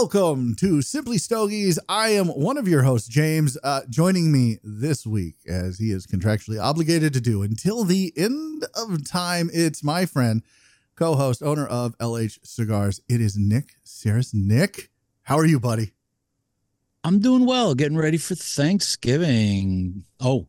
Welcome to Simply Stogies. I am one of your hosts, James. Uh, joining me this week, as he is contractually obligated to do until the end of time, it's my friend, co host, owner of LH Cigars. It is Nick Saris. Nick, how are you, buddy? I'm doing well, getting ready for Thanksgiving. Oh,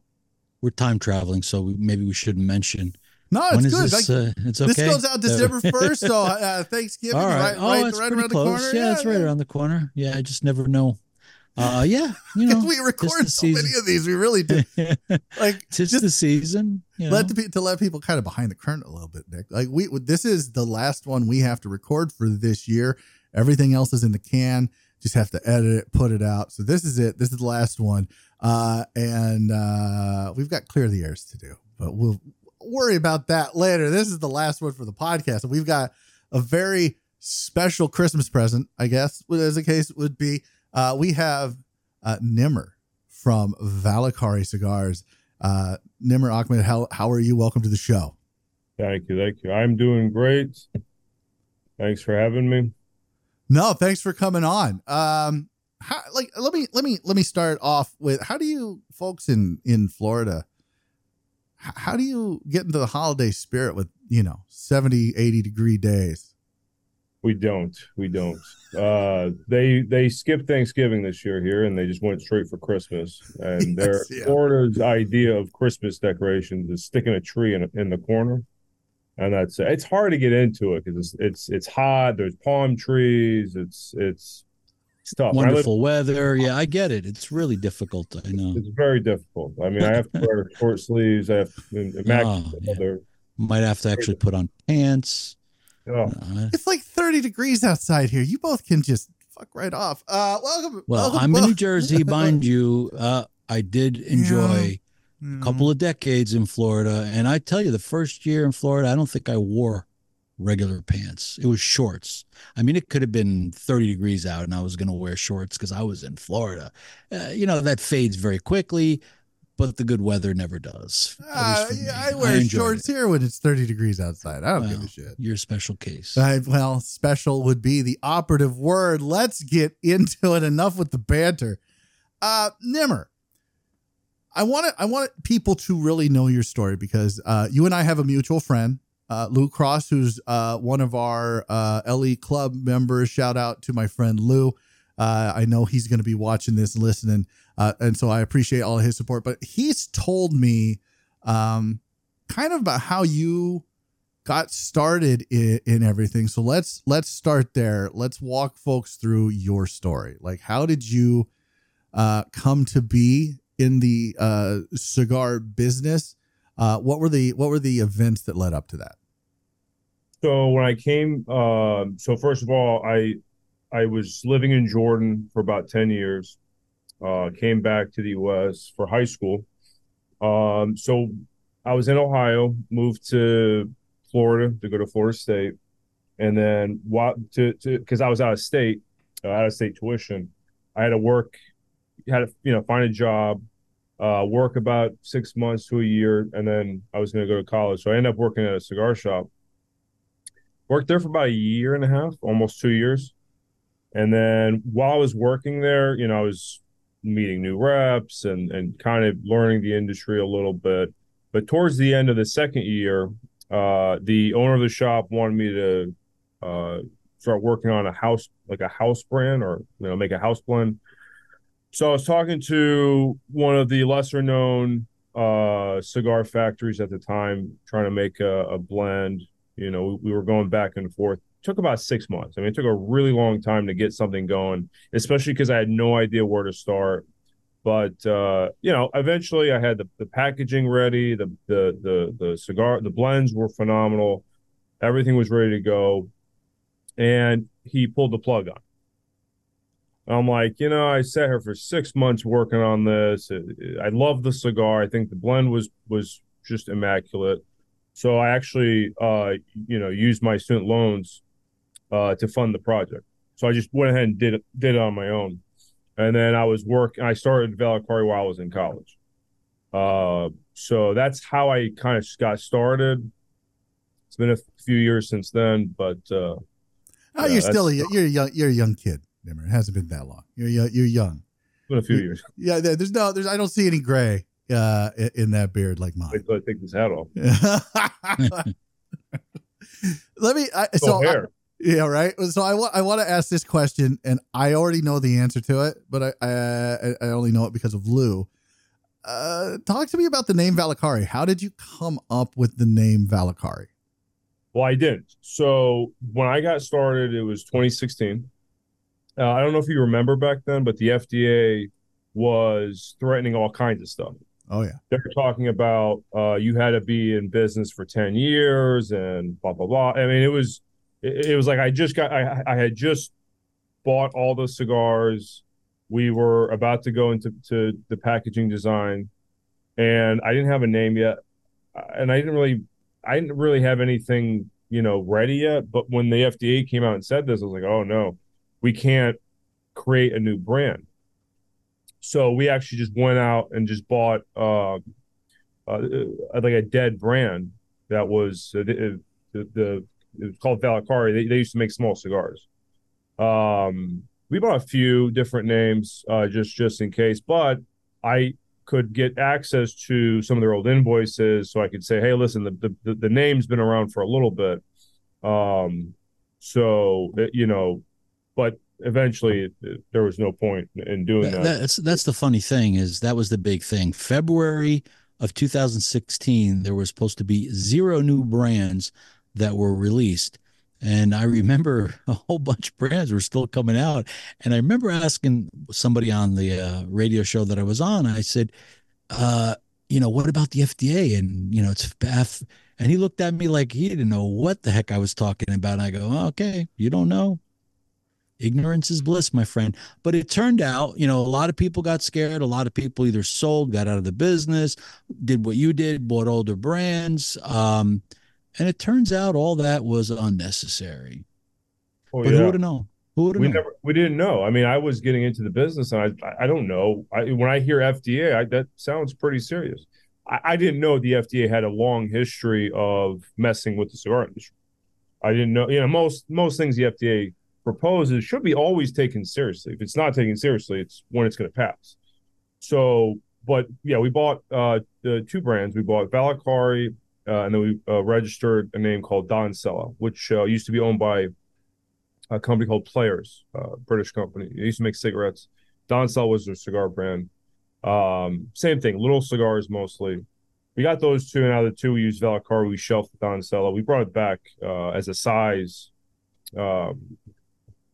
we're time traveling, so maybe we shouldn't mention no, it's good. This, like, uh, it's okay. This goes out December first, so uh, Thanksgiving, All right, right, oh, right, right around close. the corner. Yeah, yeah, it's right around the corner. Yeah, I just never know. Uh, yeah, you know, we record so many of these, we really do. like, just, just the season. You know? Let the, to let people kind of behind the curtain a little bit, Nick. Like we, this is the last one we have to record for this year. Everything else is in the can. Just have to edit it, put it out. So this is it. This is the last one, uh, and uh, we've got clear the airs to do, but we'll worry about that later. This is the last one for the podcast. And we've got a very special Christmas present, I guess, as the case would be. Uh, we have uh, Nimmer from Valacari Cigars. Uh, Nimmer Ahmed, how, how are you? Welcome to the show. Thank you. Thank you. I'm doing great. Thanks for having me. No, thanks for coming on. Um, how, like, let me, let me, let me start off with, how do you folks in, in Florida, how do you get into the holiday spirit with you know 70 80 degree days? We don't. We don't. Uh they they skipped thanksgiving this year here and they just went straight for christmas. And yes, their yeah. florida's idea of christmas decorations is sticking a tree in, in the corner. And that's it's hard to get into it because it's it's it's hot. There's palm trees. It's it's tough. Wonderful live, weather. Yeah, I get it. It's really difficult. I know. It's very difficult. I mean, I have to wear short sleeves. I have to, oh, yeah. Might have to actually put on pants. Oh. Uh, it's like 30 degrees outside here. You both can just fuck right off. Uh, welcome. Well, welcome, I'm welcome. in New Jersey, mind you. Uh, I did enjoy yeah. a couple of decades in Florida. And I tell you, the first year in Florida, I don't think I wore regular pants. It was shorts. I mean, it could have been 30 degrees out and I was going to wear shorts because I was in Florida. Uh, you know, that fades very quickly, but the good weather never does. Uh, I wear I shorts it. here when it's 30 degrees outside. I don't well, give a shit. You're a special case. I, well, special would be the operative word. Let's get into it. Enough with the banter. Uh, Nimmer. I want I want people to really know your story because uh, you and I have a mutual friend uh, Lou Cross, who's uh, one of our uh, LE Club members. Shout out to my friend Lou. Uh, I know he's going to be watching this and listening, uh, and so I appreciate all his support. But he's told me um, kind of about how you got started in, in everything. So let's let's start there. Let's walk folks through your story. Like, how did you uh, come to be in the cigar business? what were the what were the events that led up to that? So when I came, uh, so first of all, I I was living in Jordan for about ten years. Uh, came back to the U.S. for high school. Um, so I was in Ohio, moved to Florida to go to Florida State, and then what to to because I was out of state, uh, out of state tuition. I had to work, had to you know find a job, uh, work about six months to a year, and then I was going to go to college. So I ended up working at a cigar shop worked there for about a year and a half, almost two years. And then while I was working there, you know, I was meeting new reps and and kind of learning the industry a little bit. But towards the end of the second year, uh, the owner of the shop wanted me to uh, start working on a house, like a house brand, or you know, make a house blend. So I was talking to one of the lesser known uh, cigar factories at the time, trying to make a, a blend you know, we, we were going back and forth. It took about six months. I mean, it took a really long time to get something going, especially because I had no idea where to start. But uh, you know, eventually I had the, the packaging ready, the, the the the cigar, the blends were phenomenal, everything was ready to go, and he pulled the plug on. I'm like, you know, I sat here for six months working on this. I love the cigar. I think the blend was was just immaculate. So I actually, uh, you know, used my student loans uh, to fund the project. So I just went ahead and did it, did it on my own. And then I was working. I started Valacari while I was in college. Uh, so that's how I kind of got started. It's been a few years since then, but uh, oh, you're still a, you're a young you're a young kid. Nimmer. It hasn't been that long. You're you're, you're young. It's been a few years. Yeah, there's no, there's I don't see any gray uh, in that beard like mine. Wait till I take this hat off. Let me. I, so So I- hair. yeah, right. So I want I want to ask this question, and I already know the answer to it, but I I, I only know it because of Lou. Uh, talk to me about the name Valacari. How did you come up with the name Valacari? Well, I didn't. So when I got started, it was 2016. Uh, I don't know if you remember back then, but the FDA was threatening all kinds of stuff. Oh yeah, They're talking about uh, you had to be in business for 10 years and blah blah blah. I mean, it was it, it was like I just got I I had just bought all the cigars. We were about to go into to the packaging design, and I didn't have a name yet, and I didn't really I didn't really have anything you know ready yet. But when the FDA came out and said this, I was like, oh no, we can't create a new brand. So we actually just went out and just bought uh, uh like a dead brand that was uh, the, the, the it was called Valacari. They, they used to make small cigars. Um, we bought a few different names uh, just just in case, but I could get access to some of their old invoices, so I could say, "Hey, listen, the the, the name's been around for a little bit." Um, so uh, you know, but eventually uh, there was no point in doing That- that. that's that's the funny thing is that was the big thing. February of 2016, there was supposed to be zero new brands that were released. And I remember a whole bunch of brands were still coming out. And I remember asking somebody on the uh, radio show that I was on, I said, uh, you know, what about the FDA? And, you know, it's F. And he looked at me like he didn't know what the heck I was talking about. And I go, okay, you don't know. Ignorance is bliss, my friend. But it turned out, you know, a lot of people got scared. A lot of people either sold, got out of the business, did what you did, bought older brands. Um, and it turns out all that was unnecessary. Oh, But yeah. who would have known? Who would have we known? never we didn't know i mean i was getting into the business and i i don't know I, when i hear fda I, that sounds pretty serious I, I didn't know the fda had a long history of messing with the cigar industry i didn't know you know most most things the fda proposes should be always taken seriously if it's not taken seriously it's when it's going to pass so but yeah we bought uh the two brands we bought valacari uh, and then we uh, registered a name called Don Sella, which uh, used to be owned by a company called Players, uh, British company. They used to make cigarettes. Don Cell was their cigar brand. Um, same thing, little cigars mostly. We got those two, and out of the two, we used Valakar. We shelved Don Cella. We brought it back uh, as a size um,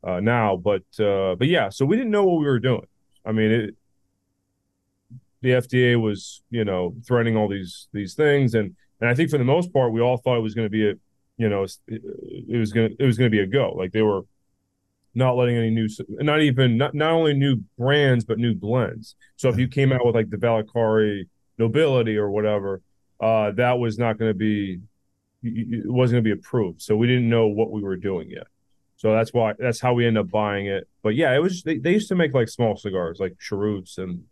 uh, now, but uh, but yeah. So we didn't know what we were doing. I mean, it, the FDA was you know threatening all these these things, and and I think for the most part, we all thought it was going to be a you know, it, was gonna it was gonna be a go. Like they were not letting any new, not even not not only new brands but new blends. So if you came out with like the Valacari Nobility or whatever, uh, that was not going to be, it wasn't going to be approved. So we didn't know what we were doing yet. So that's why that's how we end up buying it. But yeah, it was they, they used to make like small cigars like cheroots and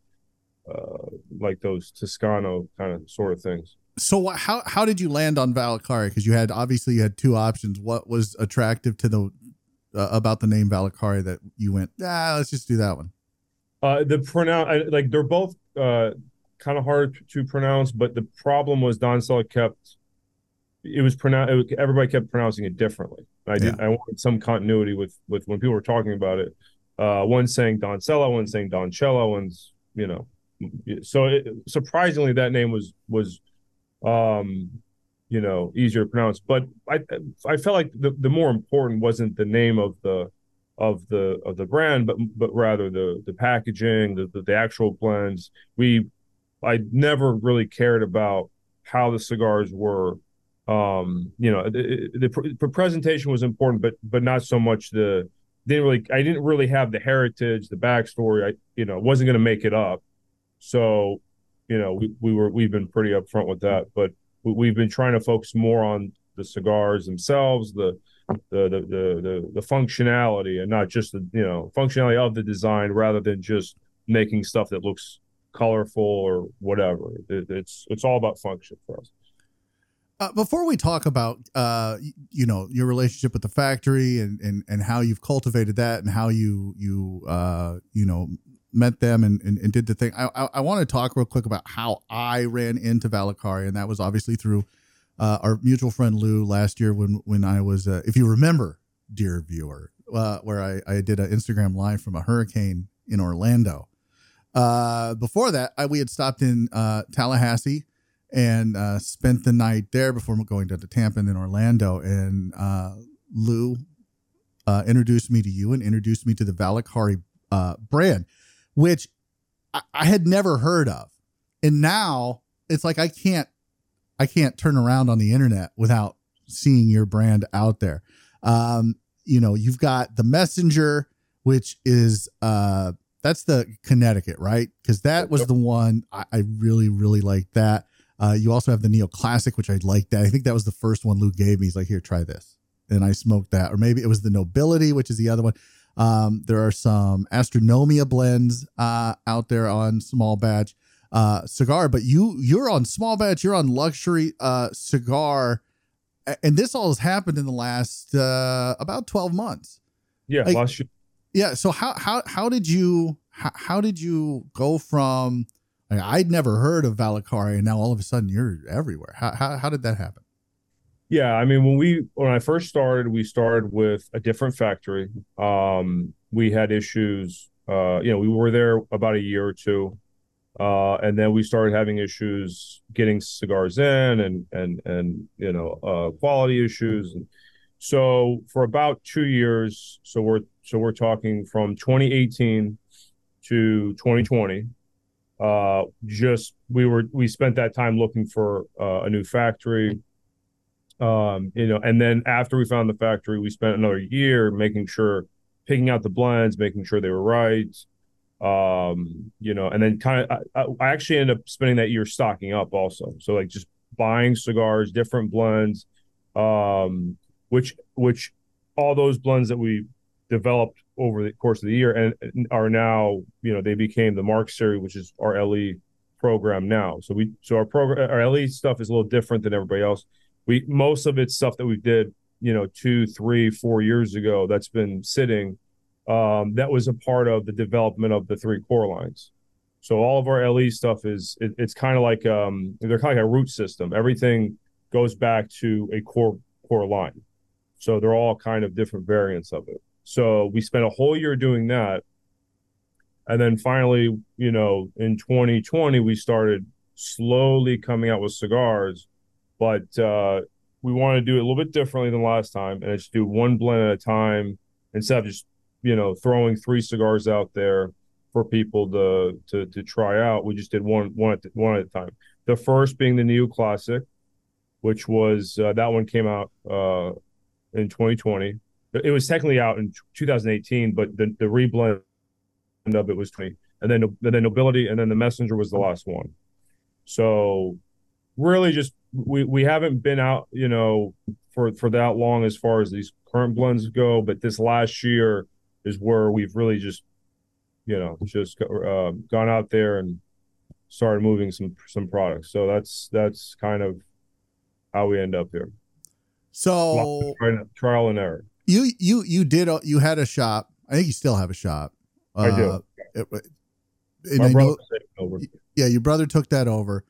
uh, like those Toscano kind of sort of things. So how how did you land on Valacari? Because you had obviously you had two options. What was attractive to the uh, about the name Valacari that you went? Ah, let's just do that one. Uh, the pronoun like they're both uh, kind of hard to pronounce, but the problem was Don Sella kept it was pronounced. Everybody kept pronouncing it differently. I did. I wanted some continuity with with when people were talking about it. Uh, one saying Don Sella, one saying Don Cello, one's you know. So it, surprisingly, that name was was um you know easier to pronounce but i i felt like the, the more important wasn't the name of the of the of the brand but but rather the the packaging the the, the actual blends we i never really cared about how the cigars were um you know the, the, presentation was important but but not so much the didn't really i didn't really have the heritage the backstory i you know wasn't going to make it up so you know, we, we were we've been pretty upfront with that, but we, have been trying to focus more on the cigars themselves, the the, the the the the functionality, and not just the you know functionality of the design, rather than just making stuff that looks colorful or whatever. It, it's it's all about function for us. Uh, before we talk about uh, you know your relationship with the factory and, and and how you've cultivated that and how you you uh, you know met them and, and, and did the thing, I, I, I want to talk real quick about how I ran into Valacari, and that was obviously through uh, our mutual friend Lou last year when when I was, uh, if you remember, dear viewer, uh, where I, I did an Instagram live from a hurricane in Orlando. Before that, I, we had stopped in Tallahassee and uh, spent the night there before going down to Tampa and then Orlando. And uh, Lou uh, introduced me to you and introduced me to the Valacari uh, brand, which I, I had never heard of. And now it's like I can't I can't turn around on the internet without seeing your brand out there. Um, you know, you've got the messenger, which is uh that's the Connecticut, right? Because that was the one I, I really, really liked that. Uh, you also have the Neo Classic, which I liked that. I think that was the first one Lou gave me. He's like, here, try this. And I smoked that. Or maybe it was the Nobility, which is the other one. Um, there are some Astronomia blends uh, out there on small batch uh, cigar, but you you're on small batch, you're on luxury uh, cigar, and this all has happened in the last uh, about twelve months. Yeah, like, last year. Yeah. So how how how did you how, how did you go from? I'd never heard of Valacari, and now all of a sudden you're everywhere. How how how did that happen? Yeah, I mean, when we when I first started, we started with a different factory. Um, we had issues. Uh, you know, we were there about a year or two. Uh, and then we started having issues getting cigars in and and and you know uh, quality issues and so for about two years so we're so we're talking from 2018 to 2020 uh, just we were we spent that time looking for uh, a new factory. Um, you know and then after we found the factory we spent another year making sure picking out the blends making sure they were right. Um you know and then kind of I, I, actually ended up spending that year stocking up also. So like just buying cigars different blends um which which all those blends that we developed over the course of the year and are now you know they became the mark series which is our le program now so we so our program our le stuff is a little different than everybody else we most of it's stuff that we did you know two three four years ago that's been sitting um, that was a part of the development of the three core lines. So all of our LE stuff is it, it's kind of like um, they're kind of like a root system. Everything goes back to a core core line. So they're all kind of different variants of it. So we spent a whole year doing that. And then finally, you know, in 2020, we started slowly coming out with cigars, but uh, we want to do it a little bit differently than last time and just do one blend at a time instead of just you know throwing three cigars out there for people to to to try out. We just did one one at the, one at a time. The first being the Neo Classic, which was uh, that one came out uh, in 2020. It was technically out in 2018, but the the reblend of it was 20. And then and then Nobility, and then the Messenger was the last one. So really, just we we haven't been out, you know, for for that long as far as these current blends go. But this last year is where we've really just, you know, just uh, gone out there and started moving some some products. So that's that's kind of how we end up here. So trial and error. You you you did a, you had a shop. I think you still have a shop. I do. Uh, it, My I brother know, Yeah, your brother took that over.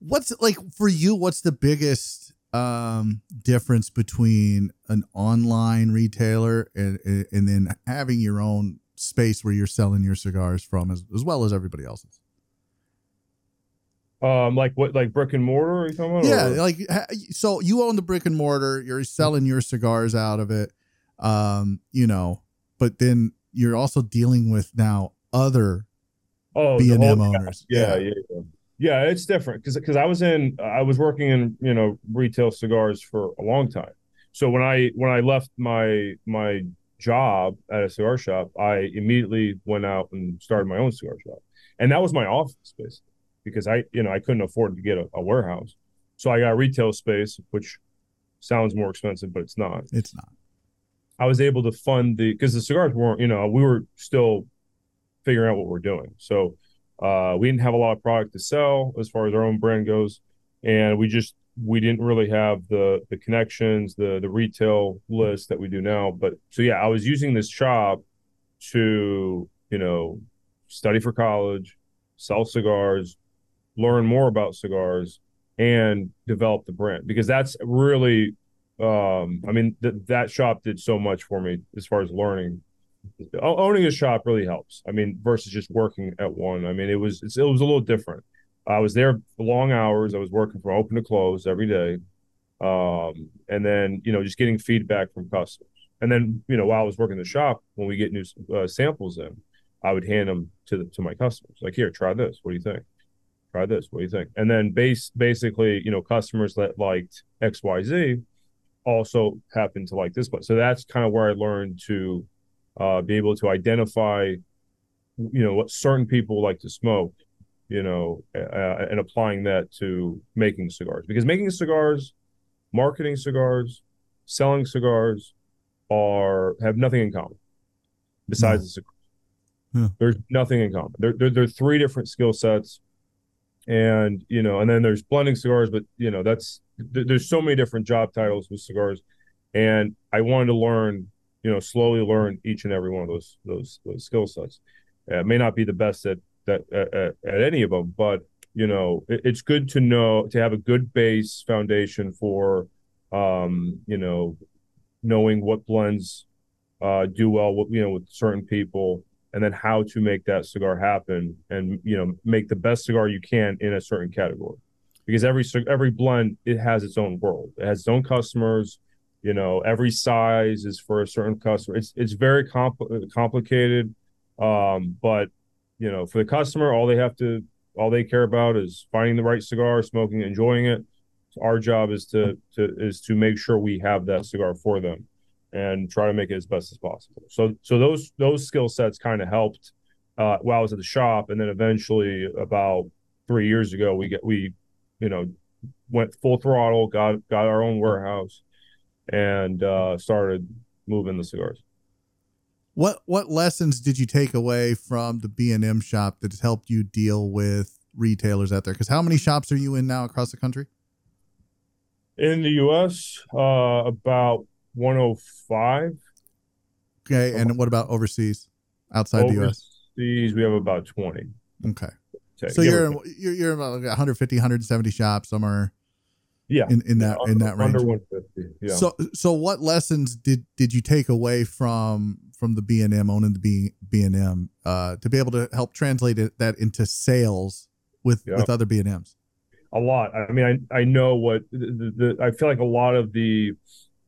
What's like for you? What's the biggest um, difference between an online retailer and and then having your own space where you're selling your cigars from as, as well as everybody else's um like what like brick and mortar are you talking about yeah or? like so you own the brick and mortar you're selling your cigars out of it um you know but then you're also dealing with now other oh b&m owners yeah, yeah. yeah. Yeah, it's different because because I was in I was working in you know retail cigars for a long time. So when I when I left my my job at a cigar shop, I immediately went out and started my own cigar shop, and that was my office space because I you know I couldn't afford to get a, a warehouse, so I got retail space, which sounds more expensive, but it's not. It's not. I was able to fund the because the cigars weren't you know we were still figuring out what we're doing, so uh, we didn't have a lot of product to sell as far as our own brand goes, and we just we didn't really have the the connections, the the retail list that we do now. But so yeah, I was using this shop to you know study for college, sell cigars, learn more about cigars, and develop the brand. Because that's really um i mean th- that shop did so much for me as far as learning. O- owning a shop really helps. I mean versus just working at one. I mean it was it was a little different. I was there for long hours. I was working from open to close every day. Um and then you know just getting feedback from customers. And then you know while i was working the shop when we get new uh, samples in i would hand them to the, to my customers. Like here try this. What do you think? Try this. What do you think? And then base basically you know customers that liked xyz also happen to like this place so that's kind of where i learned to uh, be able to identify you know what certain people like to smoke you know uh, and applying that to making cigars because making cigars marketing cigars selling cigars are have nothing in common besides no. the cigars yeah. there's nothing in common there, there, there are three different skill sets and you know and then there's blending cigars but you know that's th- there's so many different job titles with cigars and i wanted to learn you know slowly learn each and every one of those those, those skill sets. Uh, may not be the best at that at, at any of them but you know it, it's good to know to have a good base foundation for um you know knowing what blends uh do well with you know with certain people and then how to make that cigar happen and you know make the best cigar you can in a certain category because every every blend it has its own world. It has its own customers you know every size is for a certain customer. It's it's very compl- complicated um, but you know for the customer all they have to all they care about is finding the right cigar smoking enjoying it. So our job is to to is to make sure we have that cigar for them and try to make it as best as possible. So so those those skill sets kind of helped uh, while I was at the shop, and then eventually about three years ago, we get we you know went full throttle, got got our own warehouse, and uh, started moving the cigars. What what lessons did you take away from the B and M shop that has helped you deal with retailers out there? Because how many shops are you in now across the country? In the U.S., uh, about 105. Okay, and what about overseas, outside overseas, the U.S.? Overseas, we have about 20. Okay, so you're, in, you're you're about 150, 170 shops somewhere. Yeah, in, in that in that range. Under 150. Yeah. So so what lessons did did you take away from from the B and M owning the B B and M uh, to be able to help translate it, that into sales with yeah. with other B and M's? A lot. I mean, I I know what the, the, I feel like a lot of the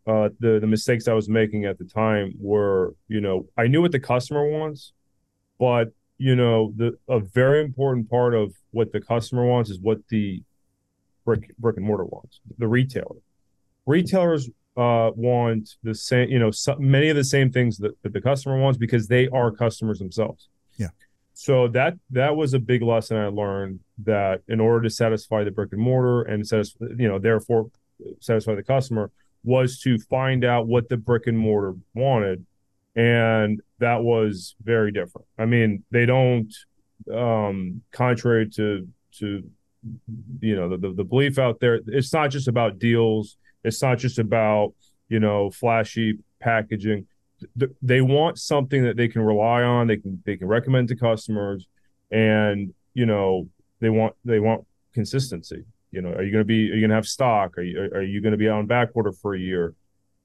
uh, the the mistakes I was making at the time were, you know, I knew what the customer wants, but you know, the a very important part of what the customer wants is what the brick brick and mortar wants, the retailer. Retailers uh, want the same, you know, so, many of the same things that, that the customer wants because they are customers themselves. Yeah. So that that was a big lesson I learned that in order to satisfy the brick and mortar and satisfy, you know, therefore satisfy the customer, was to find out what the brick and mortar wanted and that was very different i mean they don't um contrary to to you know the, the belief out there it's not just about deals it's not just about you know flashy packaging they want something that they can rely on they can they can recommend to customers and you know they want they want consistency you know, are you going to be, are you going to have stock? Are you, are you going to be on back order for a year?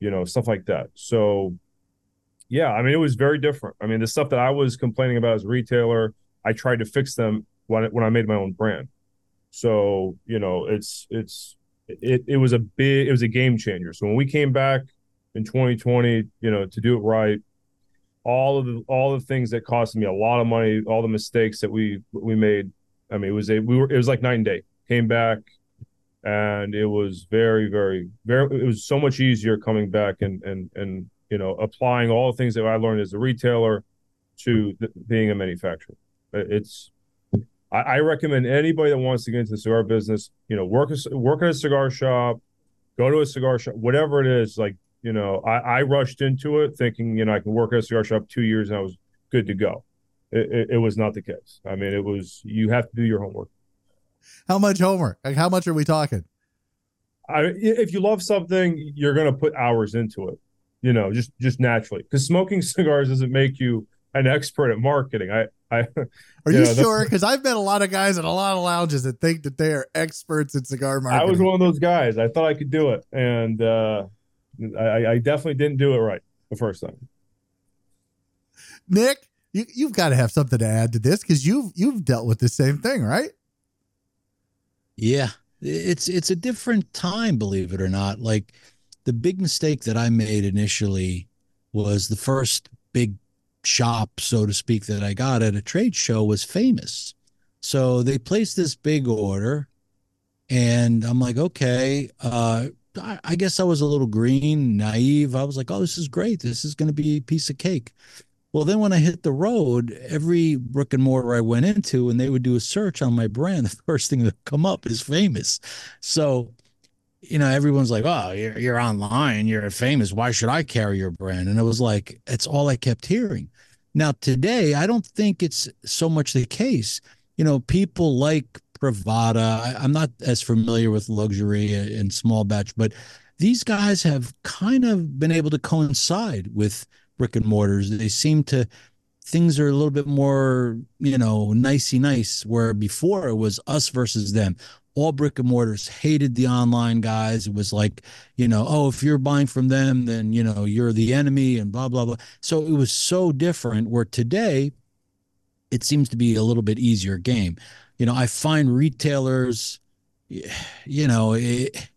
You know, stuff like that. So, yeah, I mean, it was very different. I mean, the stuff that I was complaining about as a retailer, I tried to fix them when, when I made my own brand. So, you know, it's, it's, it, it was a big, it was a game changer. So when we came back in 2020, you know, to do it right, all of the all the things that cost me a lot of money, all the mistakes that we we made. I mean, it was a we were it was like night and day. Came back, and it was very very very it was so much easier coming back and and and you know applying all the things that i learned as a retailer to th- being a manufacturer it's I, I, recommend anybody that wants to get into the cigar business you know work a, work at a cigar shop go to a cigar shop whatever it is like you know i, I rushed into it thinking you know i can work at a cigar shop two years and i was good to go it, it, it was not the case i mean it was you have to do your homework how much homework? Like how much are we talking? I if you love something, you're gonna put hours into it. You know, just just naturally. Because smoking cigars doesn't make you an expert at marketing. I I are you, you know, sure? Because I've met a lot of guys at a lot of lounges that think that they are experts in cigar marketing. I was one of those guys. I thought I could do it, and uh, I, I definitely didn't do it right the first time. Nick, you, you've got to have something to add to this because you've you've dealt with the same thing, right? Yeah, it's it's a different time, believe it or not. Like the big mistake that I made initially was the first big shop, so to speak, that I got at a trade show was famous. So they placed this big order, and I'm like, okay, uh, I, I guess I was a little green, naive. I was like, oh, this is great. This is going to be a piece of cake. Well, then when I hit the road, every brick and mortar I went into, and they would do a search on my brand, the first thing that come up is famous. So, you know, everyone's like, "Oh, you're you're online, you're famous. Why should I carry your brand?" And it was like, it's all I kept hearing. Now today, I don't think it's so much the case. You know, people like Privada. I, I'm not as familiar with luxury and small batch, but these guys have kind of been able to coincide with brick and mortars. They seem to things are a little bit more, you know, nicey nice. Where before it was us versus them. All brick and mortars hated the online guys. It was like, you know, oh, if you're buying from them, then you know you're the enemy, and blah blah blah. So it was so different. Where today, it seems to be a little bit easier game. You know, I find retailers, you know, it,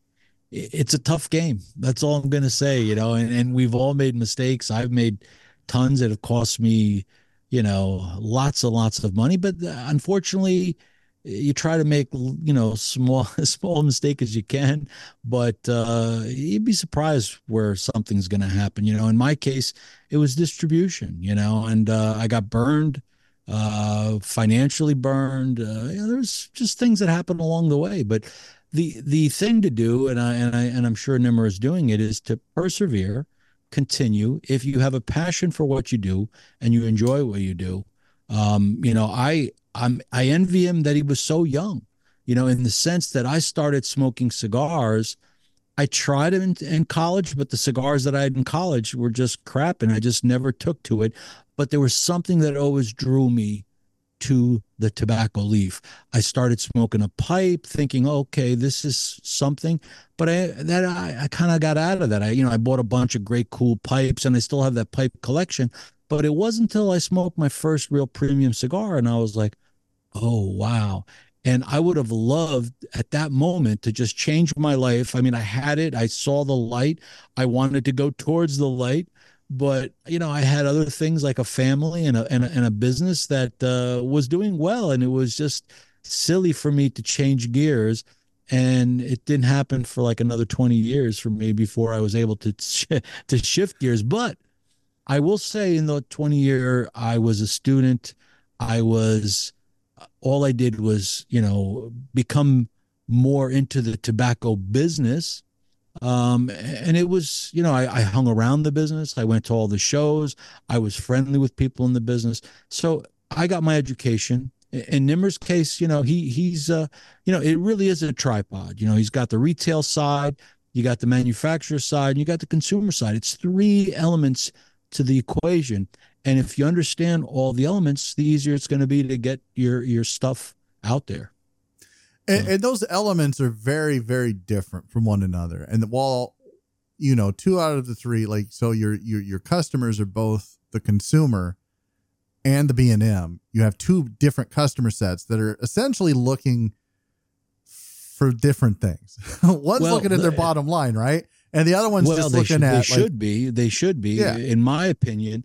it's a tough game. That's all I'm going to say, you know, and, and we've all made mistakes. I've made tons that have cost me, you know, lots and lots of money, but uh, unfortunately, you try to make you know small small mistake as you can but uh, you'd be surprised where something's going to happen you know in my case it was distribution you know and uh, i got burned uh, financially burned uh, there's just things that happen along the way but the the thing to do, and I and I and I'm sure Nimmer is doing it, is to persevere, continue. If you have a passion for what you do and you enjoy what you do, um, you know, I I'm I envy him that he was so young, you know, in the sense that I started smoking cigars. I tried it in, in college, but the cigars that I had in college were just crap, and I just never took to it. But there was something that always drew me to the tobacco leaf. I started smoking a pipe, thinking, okay, this is something. But I that I, I kind of got out of that. I you know I bought a bunch of great cool pipes, and I still have that pipe collection. But it wasn't until I smoked my first real premium cigar, and I was like, oh wow. And I would have loved at that moment to just change my life. I mean, I had it. I saw the light. I wanted to go towards the light but you know i had other things like a family and a, and a, and a business that uh, was doing well and it was just silly for me to change gears and it didn't happen for like another 20 years for me before i was able to sh- to shift gears but i will say in the 20 year i was a student i was all i did was you know become more into the tobacco business um, and it was, you know, I, I, hung around the business. I went to all the shows. I was friendly with people in the business. So I got my education. In Nimmer's case, you know, he he's uh, you know, it really is a tripod. You know, he's got the retail side, you got the manufacturer side, and you got the consumer side. It's three elements to the equation. And if you understand all the elements, the easier it's going to be to get your your stuff out there. And, and, those elements are very, very different from one another. And while you know, two out of the three, like so, your your your customers are both the consumer and the B and M. You have two different customer sets that are essentially looking for different things. one's well, looking at their bottom line, right? And the other one's well, just looking should, at. They like, should be. They should be. Yeah. In my opinion,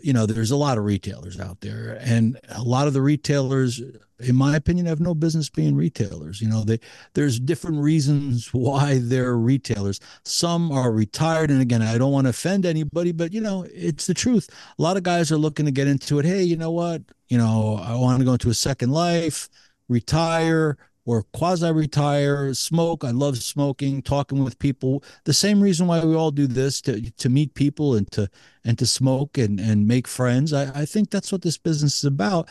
you know, there's a lot of retailers out there, and a lot of the retailers, in my opinion, have no business being retailers. You know, they there's different reasons why they're retailers. Some are retired, and again, I don't want to offend anybody, but you know, it's the truth. A lot of guys are looking to get into it. Hey, you know what? You know, I want to go into a second life, retire or quasi retire, smoke. I love smoking, talking with people. The same reason why we all do this to to meet people and to and to smoke and and make friends. I, I think that's what this business is about.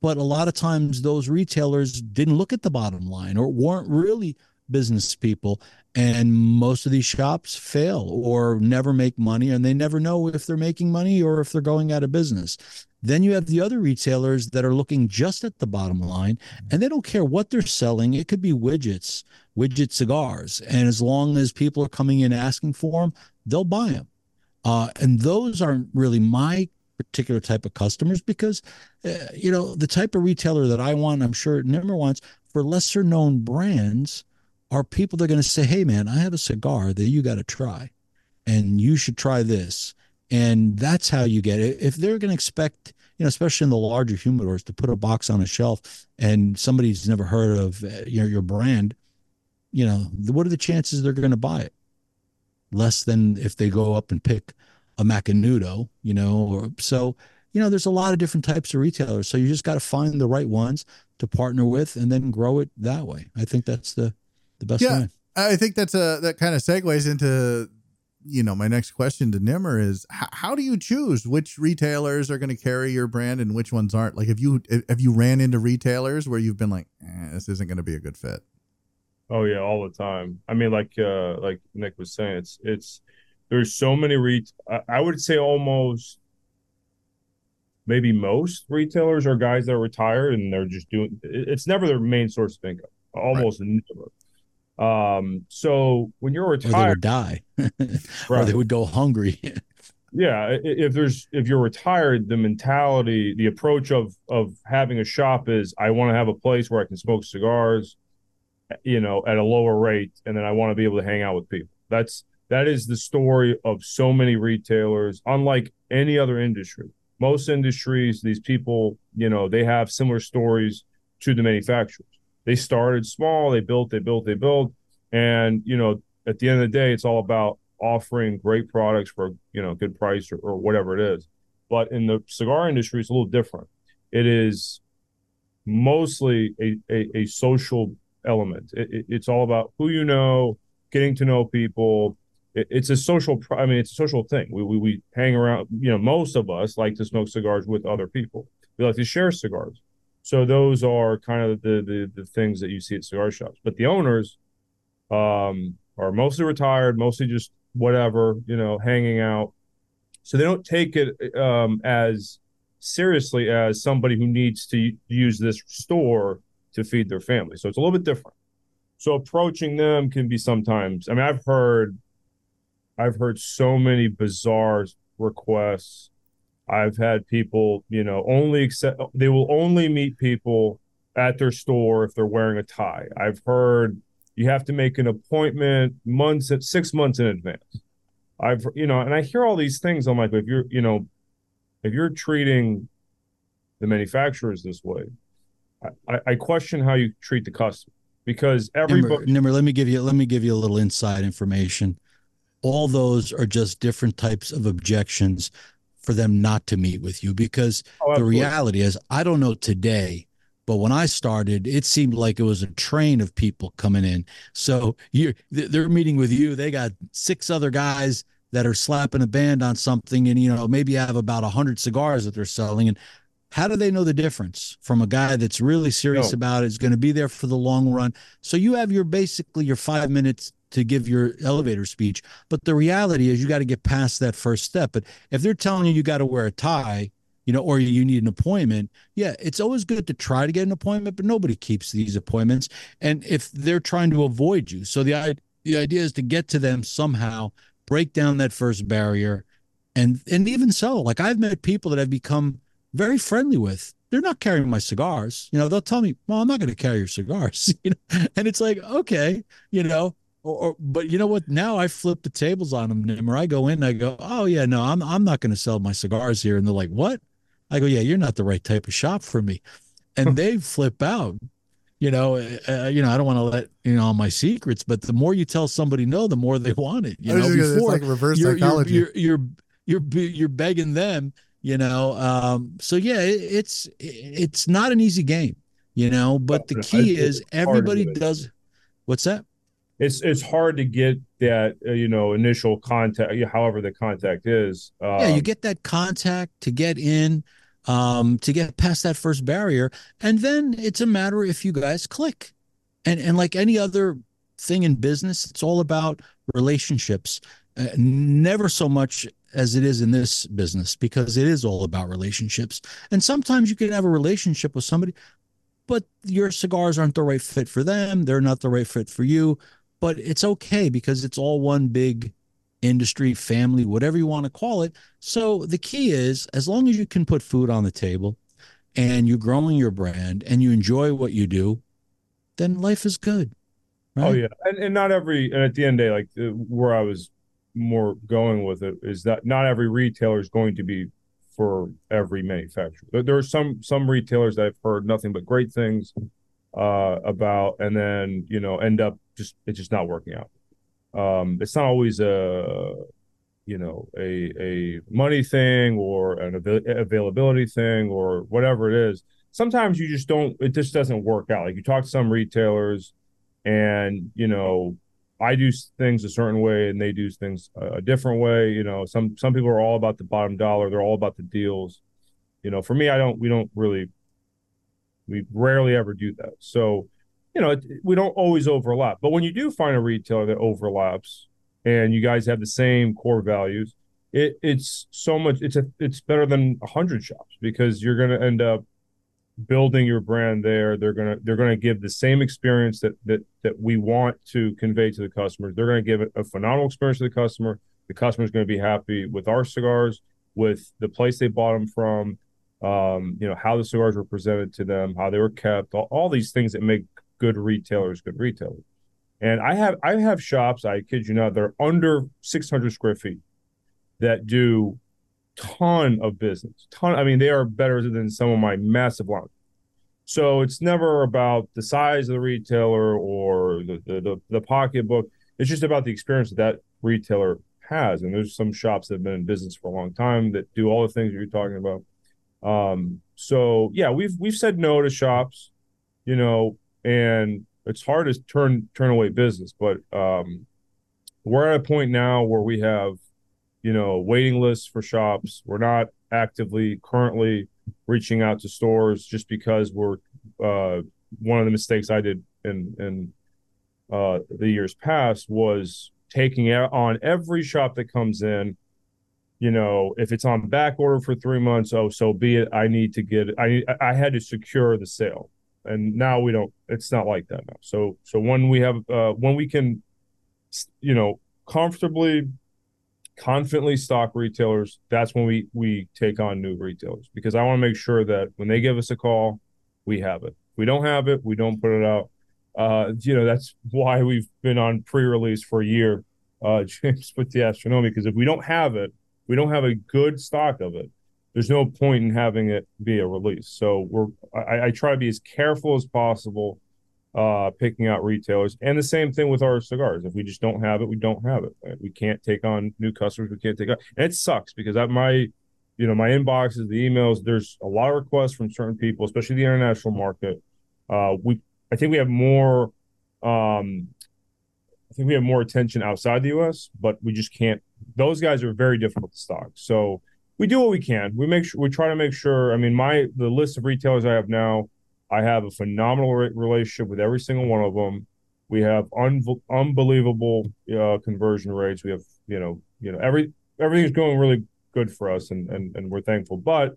But a lot of times those retailers didn't look at the bottom line or weren't really business people and most of these shops fail or never make money and they never know if they're making money or if they're going out of business then you have the other retailers that are looking just at the bottom line and they don't care what they're selling it could be widgets widget cigars and as long as people are coming in asking for them they'll buy them uh, and those aren't really my particular type of customers because uh, you know the type of retailer that i want i'm sure Nimmer wants for lesser known brands are people that are going to say, hey, man, I have a cigar that you got to try and you should try this. And that's how you get it. If they're going to expect, you know, especially in the larger humidors, to put a box on a shelf and somebody's never heard of uh, your, your brand, you know, what are the chances they're going to buy it? Less than if they go up and pick a Macanudo, you know, or so, you know, there's a lot of different types of retailers. So you just got to find the right ones to partner with and then grow it that way. I think that's the the best yeah, way. I think that's a that kind of segues into you know my next question to Nimmer is how, how do you choose which retailers are going to carry your brand and which ones aren't? Like, have you have you ran into retailers where you've been like, eh, this isn't going to be a good fit? Oh yeah, all the time. I mean, like uh like Nick was saying, it's it's there's so many re. I would say almost maybe most retailers are guys that are retired and they're just doing. It's never their main source of income. Almost right. never. Um, so when you're retired, or they would die, right. or they would go hungry. yeah, if there's if you're retired, the mentality, the approach of of having a shop is I want to have a place where I can smoke cigars, you know, at a lower rate, and then I want to be able to hang out with people. That's that is the story of so many retailers, unlike any other industry. Most industries, these people, you know, they have similar stories to the manufacturers they started small, they built, they built, they built. And, you know, at the end of the day, it's all about offering great products for, you know, good price or, or whatever it is. But in the cigar industry, it's a little different. It is mostly a, a, a social element. It, it, it's all about who you know, getting to know people. It, it's a social, I mean, it's a social thing. We, we, we hang around, you know, most of us like to smoke cigars with other people. We like to share cigars. So those are kind of the, the the things that you see at cigar shops. But the owners um, are mostly retired, mostly just whatever, you know, hanging out. So they don't take it um, as seriously as somebody who needs to use this store to feed their family. So it's a little bit different. So approaching them can be sometimes. I mean, I've heard, I've heard so many bizarre requests I've had people, you know, only accept they will only meet people at their store if they're wearing a tie. I've heard you have to make an appointment months at six months in advance. I've you know, and I hear all these things. I'm like, if you're, you know, if you're treating the manufacturers this way, I, I question how you treat the customer because everybody. Nimmer, Nimmer, let me give you let me give you a little inside information. All those are just different types of objections for them not to meet with you because oh, the reality is I don't know today but when I started it seemed like it was a train of people coming in. So you they're meeting with you. They got six other guys that are slapping a band on something and you know maybe have about a 100 cigars that they're selling. And how do they know the difference from a guy that's really serious no. about it is going to be there for the long run? So you have your basically your 5 minutes to give your elevator speech. But the reality is you got to get past that first step. But if they're telling you you got to wear a tie, you know, or you need an appointment, yeah, it's always good to try to get an appointment, but nobody keeps these appointments. And if they're trying to avoid you, so the the idea is to get to them somehow, break down that first barrier, and and even so, like I've met people that I've become very friendly with. They're not carrying my cigars. You know, they'll tell me, "Well, I'm not going to carry your cigars." You know, and it's like, okay, you know, or, or, but you know what? Now I flip the tables on them, Nimmer. I go in, and I go, oh yeah, no, I'm I'm not going to sell my cigars here, and they're like, what? I go, yeah, you're not the right type of shop for me, and they flip out. You know, uh, you know, I don't want to let you know all my secrets, but the more you tell somebody no, the more they want it. You know, before it's like reverse you're, psychology. You're, you're you're you're you're begging them. You know, um, so yeah, it, it's it's not an easy game. You know, but the key is everybody does. What's that? It's it's hard to get that uh, you know initial contact however the contact is um, yeah you um, get that contact to get in um to get past that first barrier and then it's a matter if you guys click and and like any other thing in business. It's all about relationships. Uh, never so much as it is in this business because it is all about relationships. And sometimes you can have a relationship with somebody, but your cigars aren't the right fit for them. They're not the right fit for you. But it's okay because it's all one big industry, family, whatever you want to call it. So the key is as long as you can put food on the table and you're growing your brand and you enjoy what you do, then life is good. Oh, right? Oh yeah, and and not every and at the end of the day, like uh, where I was more going with it is that not every retailer is going to be for every manufacturer. There, are some some retailers that I've heard nothing but great things uh, about, and then you know end up just it's just not working out. Um, it's not always a you know a a money thing or an avail- availability thing or whatever it is. Sometimes you just don't. It just doesn't work out. Like you talk to some retailers, and you know I do things a certain way and they do things a different way. You know, some some people are all about the bottom dollar. They're all about the deals. You know, for me, I don't. We don't really. We rarely ever do that. So, you know, we don't always overlap. But when you do find a retailer that overlaps, and you guys have the same core values, it it's so much. It's a it's better than a hundred shops because you're going to end up building your brand there they're going to they're going to give the same experience that that that we want to convey to the customers they're going to give a phenomenal experience to the customer the customer's going to be happy with our cigars with the place they bought them from um, you know how the cigars were presented to them how they were kept all, all these things that make good retailers good retailers and i have i have shops i kid you not they're under 600 square feet that do ton of business. Ton. I mean, they are better than some of my massive lines. So it's never about the size of the retailer or the, the the, the pocketbook. It's just about the experience that that retailer has. And there's some shops that have been in business for a long time that do all the things you're talking about. Um, so yeah, we've we've said no to shops, you know, and it's hard to turn turn away business, but um, we're at a point now where we have you know, waiting lists for shops. We're not actively currently reaching out to stores just because we're uh, one of the mistakes I did in in uh, the years past was taking on every shop that comes in. You know, if it's on back order for three months, oh, so be it. I need to get. I I had to secure the sale, and now we don't. It's not like that now. So so when we have uh, when we can, you know, comfortably confidently stock retailers, that's when we we take on new retailers because I want to make sure that when they give us a call, we have it. If we don't have it, we don't put it out. Uh, you know, that's why we've been on pre-release for a year, uh, James with the Astronomy, because if we don't have it, we don't have a good stock of it. There's no point in having it be a release. So we're I, I try to be as careful as possible uh, picking out retailers. And the same thing with our cigars. If we just don't have it, we don't have it. We can't take on new customers. We can't take on. And it sucks because at my, you know, my inboxes, the emails, there's a lot of requests from certain people, especially the international market. Uh, we, I think we have more. Um, I think we have more attention outside the U.S., but we just can't. Those guys are very difficult to stock. So we do what we can. We make sure we try to make sure. I mean, my the list of retailers I have now I have a phenomenal relationship with every single one of them. We have un- unbelievable uh, conversion rates. We have, you know, you know, every everything's going really good for us, and and and we're thankful. But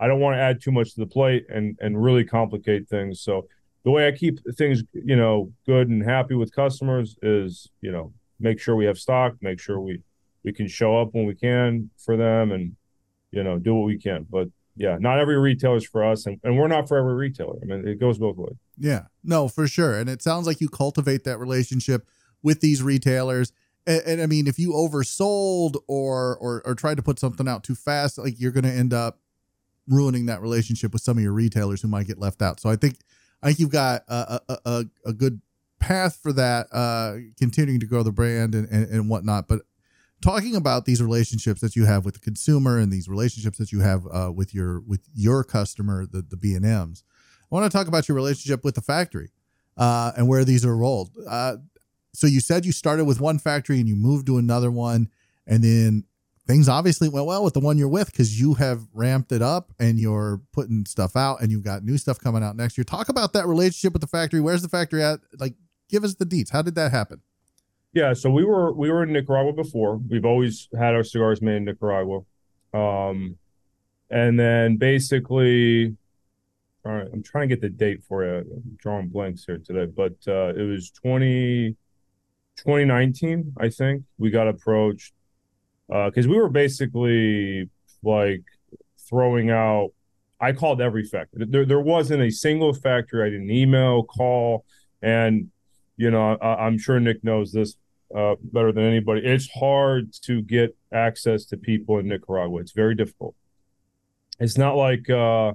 I don't want to add too much to the plate and and really complicate things. So the way I keep things, you know, good and happy with customers is, you know, make sure we have stock, make sure we we can show up when we can for them, and you know, do what we can. But yeah, not every retailer is for us, and, and we're not for every retailer. I mean, it goes both ways. Yeah, no, for sure. And it sounds like you cultivate that relationship with these retailers. And, and I mean, if you oversold or or or tried to put something out too fast, like you're going to end up ruining that relationship with some of your retailers who might get left out. So I think I think you've got a a, a, a good path for that, uh, continuing to grow the brand and, and, and whatnot. But talking about these relationships that you have with the consumer and these relationships that you have uh, with your with your customer, the the B and M's. I want to talk about your relationship with the factory uh, and where these are rolled. Uh, so you said you started with one factory and you moved to another one, and then things obviously went well with the one you're with because you have ramped it up and you're putting stuff out and you've got new stuff coming out next year. Talk about that relationship with the factory. Where's the factory at? Like, give us the deets. How did that happen? Yeah, so we were we were in Nicaragua before. We've always had our cigars made in Nicaragua, um, and then basically, all right, I'm trying to get the date for you. I'm drawing blanks here today, but uh, it was 20, 2019, I think. We got approached because uh, we were basically like throwing out. I called every factory. There, there wasn't a single factory I didn't email, call, and you know, I, am sure Nick knows this uh, better than anybody. It's hard to get access to people in Nicaragua. It's very difficult. It's not like uh,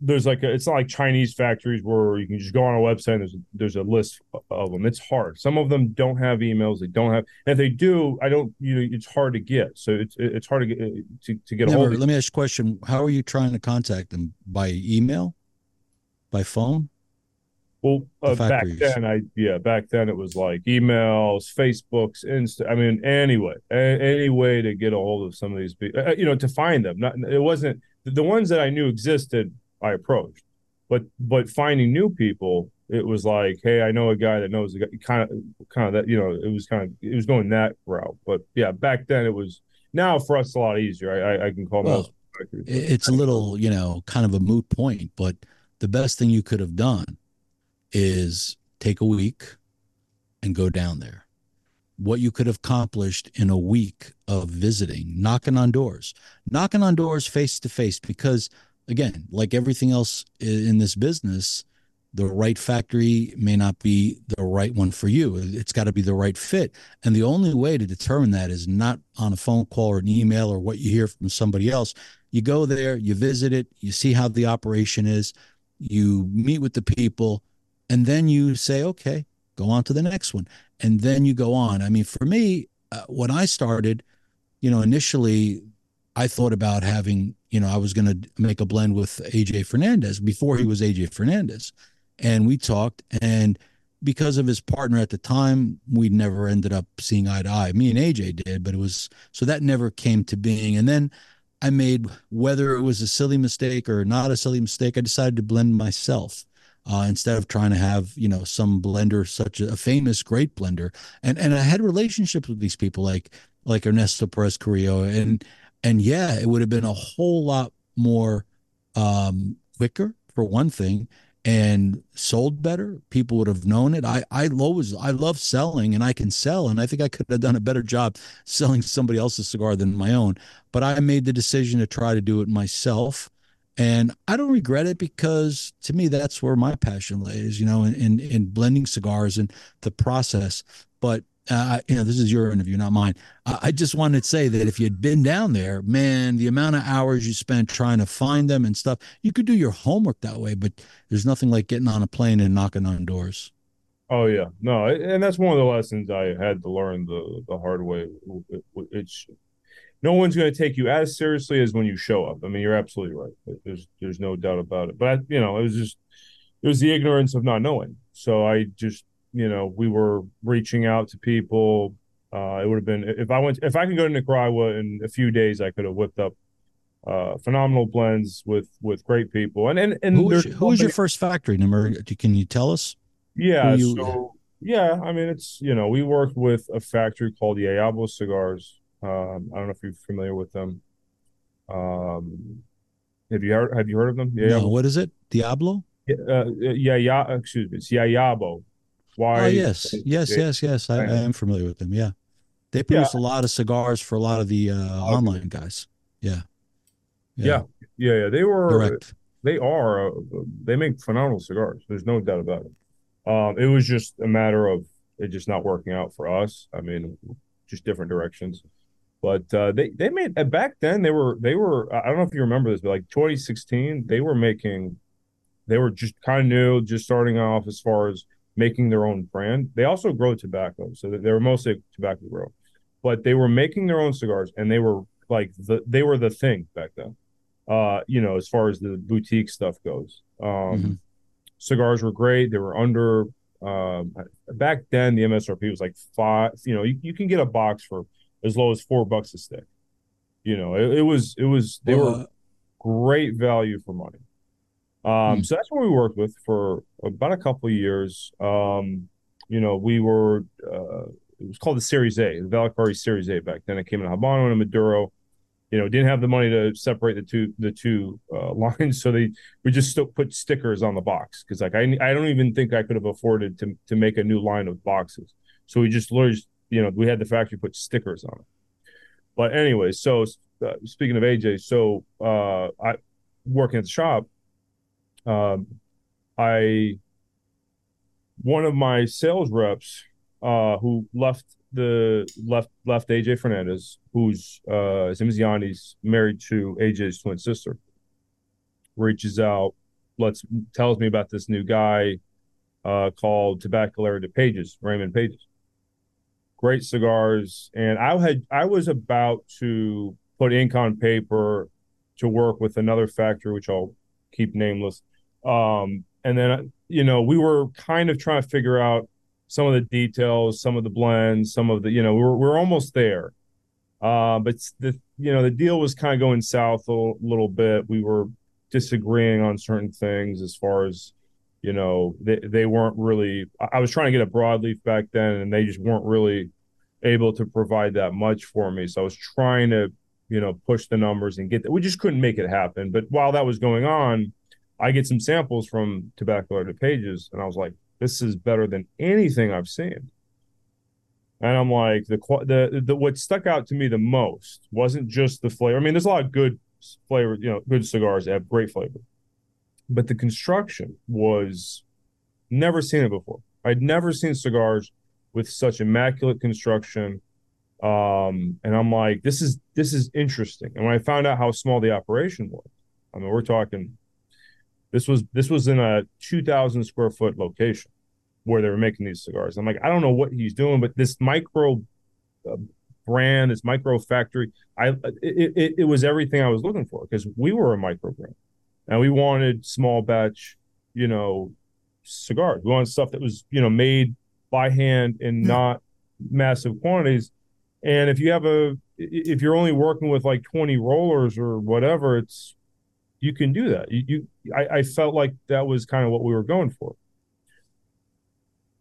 there's like a, it's not like Chinese factories where you can just go on a website and there's there's a list of them. It's hard. Some of them don't have emails. They don't have, and if they do, I don't. You know, it's hard to get. So it's it's hard to get to, to get. Never, a hold. Let me ask you a question. How are you trying to contact them? By email? By phone? Well, uh, back then, I yeah, back then it was like emails, Facebooks, Insta. I mean, anyway, a, any way to get a hold of some of these people, uh, you know, to find them. Not it wasn't the ones that I knew existed I approached. But but finding new people, it was like, hey, I know a guy that knows a guy, kind of kind of that, you know, it was kind of it was going that route. But yeah, back then it was. Now for us, it's a lot easier. I I, I can call well, It's a little, you know, kind of a moot point, but the best thing you could have done is take a week and go down there. What you could have accomplished in a week of visiting, knocking on doors, knocking on doors face to face, because again, like everything else in this business, the right factory may not be the right one for you. It's got to be the right fit. And the only way to determine that is not on a phone call or an email or what you hear from somebody else. You go there, you visit it, you see how the operation is, you meet with the people, and then you say, okay, go on to the next one. And then you go on. I mean, for me, uh, when I started, you know, initially I thought about having, you know, I was going to make a blend with AJ Fernandez before he was AJ Fernandez. And we talked. And because of his partner at the time, we never ended up seeing eye to eye. Me and AJ did, but it was so that never came to being. And then I made, whether it was a silly mistake or not a silly mistake, I decided to blend myself. Uh, instead of trying to have you know some blender such a, famous great blender and and I had relationships with these people like like Ernesto Perez Carrillo and and yeah, it would have been a whole lot more um, quicker for one thing and sold better. People would have known it. I I always I love selling and I can sell and I think I could have done a better job selling somebody else's cigar than my own. But I made the decision to try to do it myself. And I don't regret it because to me that's where my passion lays, you know, in in, in blending cigars and the process. But uh, you know, this is your interview, not mine. I, I just wanted to say that if you had been down there, man, the amount of hours you spent trying to find them and stuff, you could do your homework that way, but there's nothing like getting on a plane and knocking on doors. Oh yeah, no, and that's one of the lessons I had to learn the the hard way. It's no one's going to take you as seriously as when you show up. I mean, you're absolutely right. There's there's no doubt about it. But you know, it was just it was the ignorance of not knowing. So I just you know, we were reaching out to people. Uh, it would have been if I went if I could go to Nicaragua in a few days, I could have whipped up uh, phenomenal blends with with great people. And and and who was, who was your first factory number? Can you tell us? Yeah, you, so yeah, I mean it's you know we worked with a factory called Yayabo Cigars. Um, I don't know if you're familiar with them. Um, have you heard Have you heard of them? Yeah. No, what is it? Diablo? Yeah, uh, yeah, yeah. Excuse me, it's Yayabo. Why? Oh yes, yes, yes, yes. I, I, am familiar with them. Yeah, they produce yeah. a lot of cigars for a lot of the uh, okay. online guys. Yeah. yeah, yeah, yeah, They were Correct. They are. Uh, they make phenomenal cigars. There's no doubt about it. Um, it was just a matter of it just not working out for us. I mean, just different directions. But uh, they they made uh, back then they were they were I don't know if you remember this, but like 2016 they were making they were just kind of new, just starting off as far as making their own brand. They also grow tobacco, so they were mostly tobacco grow, but they were making their own cigars, and they were like the they were the thing back then. Uh, you know, as far as the boutique stuff goes, um, mm-hmm. cigars were great. They were under um, back then. The MSRP was like five. You know, you, you can get a box for as low as four bucks a stick. You know, it, it was it was they were great value for money. Um, mm. So that's what we worked with for about a couple of years. Um, you know, we were uh, it was called the Series A, the Valacari Series A back then. It came in Habano and Maduro. You know, didn't have the money to separate the two the two uh, lines, so they we just still put stickers on the box because like I I don't even think I could have afforded to to make a new line of boxes. So we just literally, you know, we had the factory put stickers on it. But anyway, so uh, speaking of AJ, so uh, I working at the shop, um, I one of my sales reps uh, who left the left left AJ Fernandez, who's uh, his name is Yanni's married to AJ's twin sister, reaches out, lets tells me about this new guy uh, called Tabacalera de Pages, Raymond Pages. Great cigars, and I had I was about to put ink on paper to work with another factory, which I'll keep nameless. Um, and then you know we were kind of trying to figure out some of the details, some of the blends, some of the you know we're we're almost there. Uh, but the you know the deal was kind of going south a little bit. We were disagreeing on certain things as far as you know they they weren't really. I was trying to get a broadleaf back then, and they just weren't really able to provide that much for me. So I was trying to you know push the numbers and get that. We just couldn't make it happen. But while that was going on, I get some samples from Tabacalera de Pages, and I was like, this is better than anything I've seen. And I'm like, the, the the what stuck out to me the most wasn't just the flavor. I mean, there's a lot of good flavor, you know, good cigars that have great flavor, but the construction was never seen it before. I'd never seen cigars with such immaculate construction. Um, and I'm like, this is this is interesting. And when I found out how small the operation was, I mean, we're talking this was this was in a 2,000 square foot location where they were making these cigars. I'm like, I don't know what he's doing, but this micro uh, brand, this micro factory, I it, it, it was everything I was looking for because we were a micro brand, and we wanted small batch, you know, cigars. We wanted stuff that was you know made by hand in yeah. Hmm. not massive quantities. And if you have a if you're only working with like 20 rollers or whatever, it's you can do that. You, you I, I felt like that was kind of what we were going for.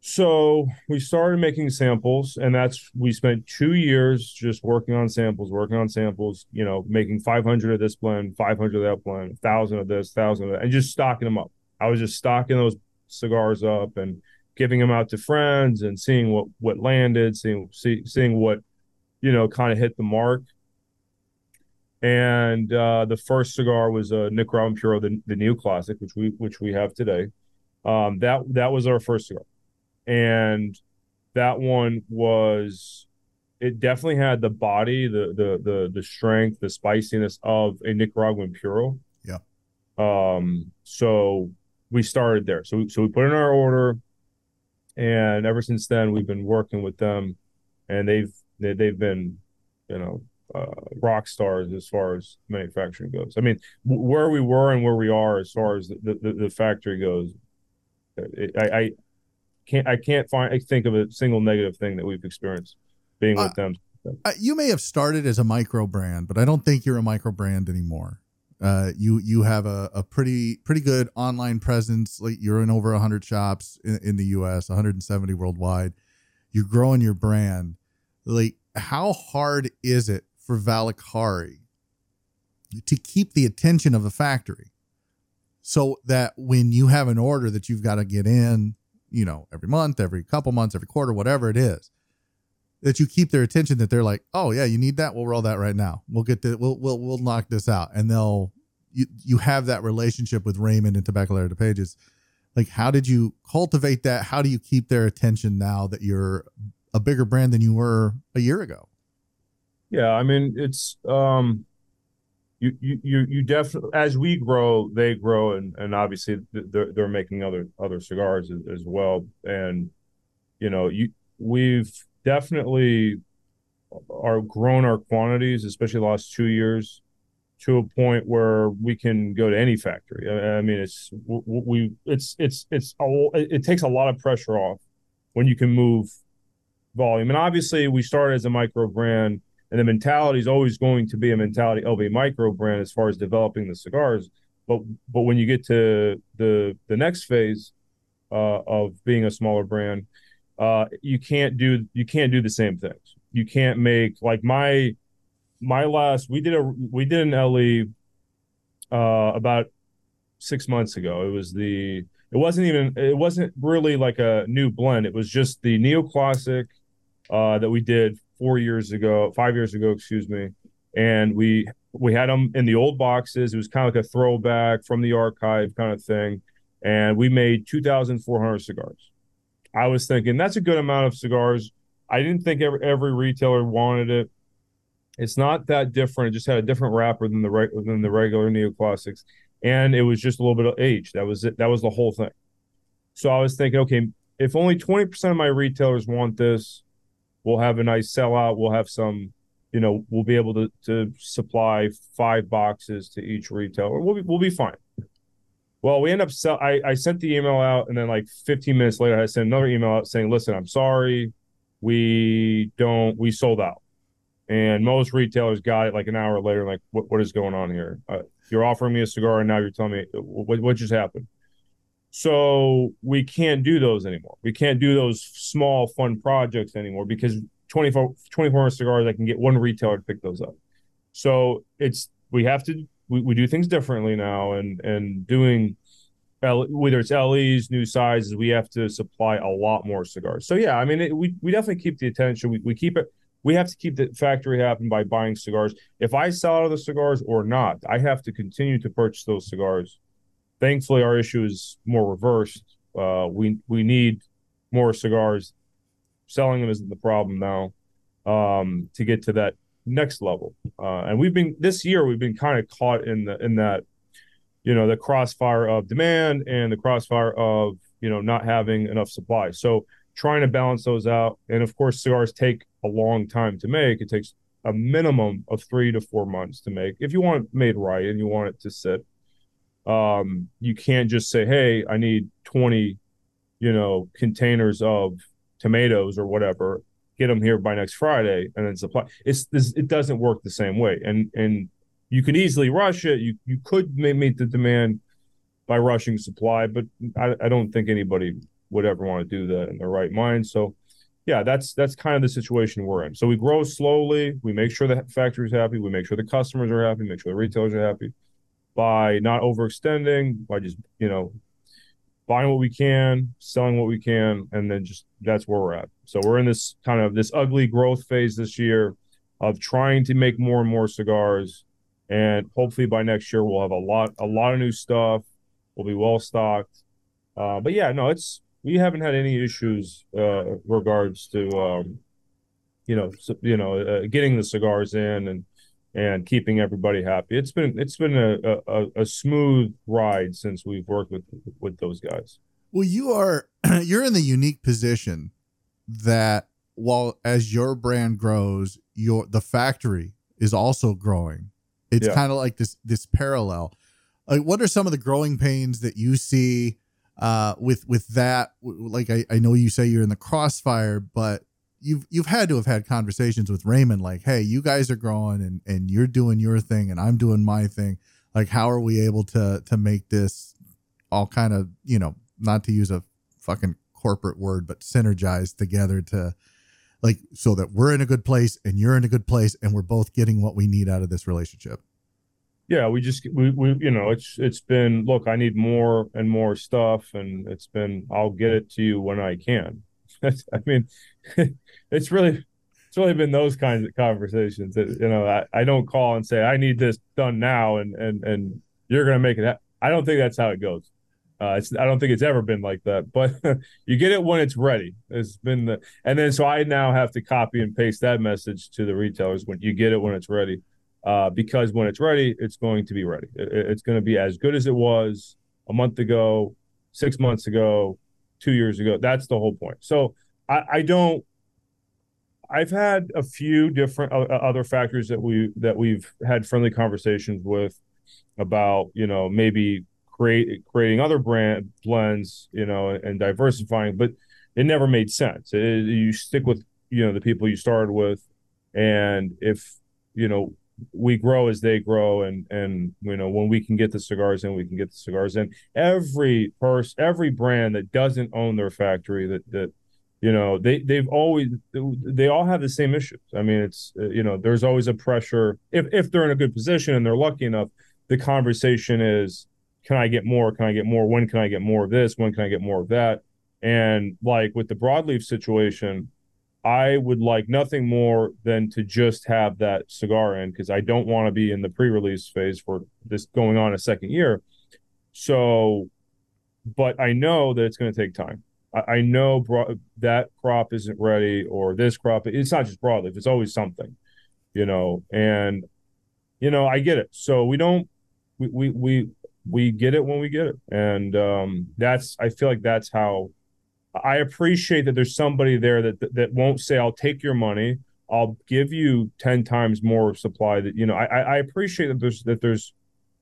So we started making samples, and that's we spent two years just working on samples, working on samples. You know, making 500 of this blend, 500 of that blend, thousand of this, thousand of that, and just stocking them up. I was just stocking those cigars up and giving them out to friends and seeing what what landed, seeing see, seeing what you know kind of hit the mark and uh, the first cigar was a Nicaraguan Puro, the, the Neo Classic, which we which we have today. Um, that that was our first cigar, and that one was it definitely had the body, the the the the strength, the spiciness of a Nicaraguan Puro. Yeah. Um. So we started there. So so we put in our order, and ever since then we've been working with them, and they've they, they've been, you know, uh, rock stars as far as manufacturing goes. I mean, w- where we were and where we are as far as the, the, the factory goes, it, I, I, can't I can't find I think of a single negative thing that we've experienced being with uh, them. Uh, you may have started as a micro brand, but I don't think you're a micro brand anymore. Uh, you you have a, a pretty pretty good online presence. Like you're in over 100 shops in, in the U.S., 170 worldwide. You're growing your brand. Like, how hard is it for Valacari to keep the attention of the factory so that when you have an order that you've got to get in, you know, every month, every couple months, every quarter, whatever it is, that you keep their attention that they're like, oh yeah, you need that. We'll roll that right now. We'll get the we'll we'll we'll knock this out, and they'll you you have that relationship with Raymond and Tabacalera de Pages. Like, how did you cultivate that? How do you keep their attention now that you're a bigger brand than you were a year ago? Yeah, I mean it's um, you you you you definitely as we grow, they grow, and and obviously they're they're making other other cigars as, as well, and you know you we've definitely are grown our quantities, especially the last two years, to a point where we can go to any factory. I, I mean, it's we it's it's it's a, it takes a lot of pressure off when you can move volume, and obviously we started as a micro brand and the mentality is always going to be a mentality of a micro brand as far as developing the cigars. But but when you get to the the next phase uh, of being a smaller brand, uh, you can't do you can't do the same things. You can't make like my my last we did a we did an LE uh, about six months ago. It was the it wasn't even it wasn't really like a new blend. It was just the neoclassic uh, that we did four years ago, five years ago, excuse me, and we we had them in the old boxes. It was kind of like a throwback from the archive kind of thing, and we made two thousand four hundred cigars. I was thinking that's a good amount of cigars. I didn't think every, every retailer wanted it. It's not that different. It just had a different wrapper than the than the regular neoclassics, and it was just a little bit of age. That was it. That was the whole thing. So I was thinking, okay, if only twenty percent of my retailers want this, we'll have a nice sellout. We'll have some, you know, we'll be able to to supply five boxes to each retailer. We'll be we'll be fine. Well, we end up sell. I, I sent the email out, and then like 15 minutes later, I sent another email out saying, "Listen, I'm sorry, we don't. We sold out." And most retailers got it like an hour later. Like, what what is going on here? Uh, you're offering me a cigar, and now you're telling me what what just happened. So we can't do those anymore. We can't do those small fun projects anymore because 24, 24 cigars, I can get one retailer to pick those up. So it's we have to we, we do things differently now and and doing whether it's LEs, new sizes, we have to supply a lot more cigars. So yeah, I mean, it, we we definitely keep the attention. We we keep it. We have to keep the factory happy by buying cigars. If I sell out of the cigars or not, I have to continue to purchase those cigars. Thankfully, our issue is more reversed. Uh, we we need more cigars. Selling them isn't the problem now. Um, to get to that next level. Uh, and we've been this year we've been kind of caught in the in that you know the crossfire of demand and the crossfire of you know not having enough supply. So trying to balance those out, and of course cigars take a long time to make. It takes a minimum of three to four months to make if you want it made right and you want it to sit. Um, you can't just say, "Hey, I need twenty, you know, containers of tomatoes or whatever," get them here by next Friday and then supply. It's this, it doesn't work the same way, and and you can easily rush it. You you could meet the demand by rushing supply, but I, I don't think anybody would ever want to do that in their right mind. So, yeah, that's that's kind of the situation we're in. So we grow slowly. We make sure the factory's happy. We make sure the customers are happy. Make sure the retailers are happy by not overextending, by just you know buying what we can, selling what we can, and then just that's where we're at. So we're in this kind of this ugly growth phase this year of trying to make more and more cigars. And hopefully by next year we'll have a lot a lot of new stuff. We'll be well stocked. Uh, but yeah, no, it's we haven't had any issues uh, regards to um, you know you know uh, getting the cigars in and and keeping everybody happy. It's been it's been a, a, a smooth ride since we've worked with with those guys. Well, you are you're in the unique position that while as your brand grows, your the factory is also growing. It's yeah. kind of like this this parallel. Like, what are some of the growing pains that you see uh, with with that? Like, I, I know you say you're in the crossfire, but you've you've had to have had conversations with Raymond like, hey, you guys are growing and and you're doing your thing and I'm doing my thing. Like, how are we able to to make this all kind of you know not to use a fucking corporate word, but synergize together to like so that we're in a good place and you're in a good place and we're both getting what we need out of this relationship. Yeah, we just we, we you know it's it's been look, I need more and more stuff and it's been I'll get it to you when I can. I mean, it's really it's really been those kinds of conversations that you know I, I don't call and say I need this done now and and and you're gonna make it. Ha-. I don't think that's how it goes. Uh, it's I don't think it's ever been like that, but you get it when it's ready. It's been the and then so I now have to copy and paste that message to the retailers when you get it when it's ready, uh, because when it's ready, it's going to be ready. It, it's going to be as good as it was a month ago, six months ago, two years ago. That's the whole point. So I, I don't. I've had a few different uh, uh, other factors that we that we've had friendly conversations with about you know maybe create creating other brand blends you know and diversifying but it never made sense it, you stick with you know the people you started with and if you know we grow as they grow and and you know when we can get the cigars in we can get the cigars in. Every person every brand that doesn't own their factory that that you know they they've always they all have the same issues. I mean it's uh, you know there's always a pressure. If if they're in a good position and they're lucky enough the conversation is can i get more? Can i get more? When can i get more of this? When can i get more of that? And like with the broadleaf situation i would like nothing more than to just have that cigar in because i don't want to be in the pre-release phase for this going on a second year so but i know that it's going to take time I, I know bro- that crop isn't ready or this crop. It's not just broadleaf; it's always something, you know. And you know, I get it. So we don't we we we, we get it when we get it, and um, that's I feel like that's how. I appreciate that there's somebody there that, that that won't say I'll take your money. I'll give you ten times more supply. That you know, I I appreciate that there's that there's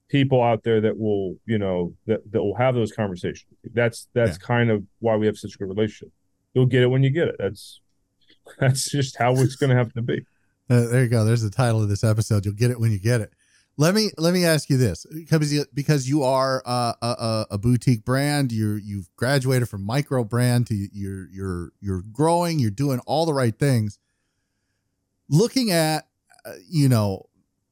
people out there that will you know that, that will have those conversations. That's that's yeah. kind of why we have such a good relationship. You'll get it when you get it. That's that's just how it's going to have to be. Uh, there you go. There's the title of this episode. You'll get it when you get it let me let me ask you this because you, because you are a, a, boutique brand you you've graduated from micro brand to you're you're you're growing you're doing all the right things. Looking at uh, you know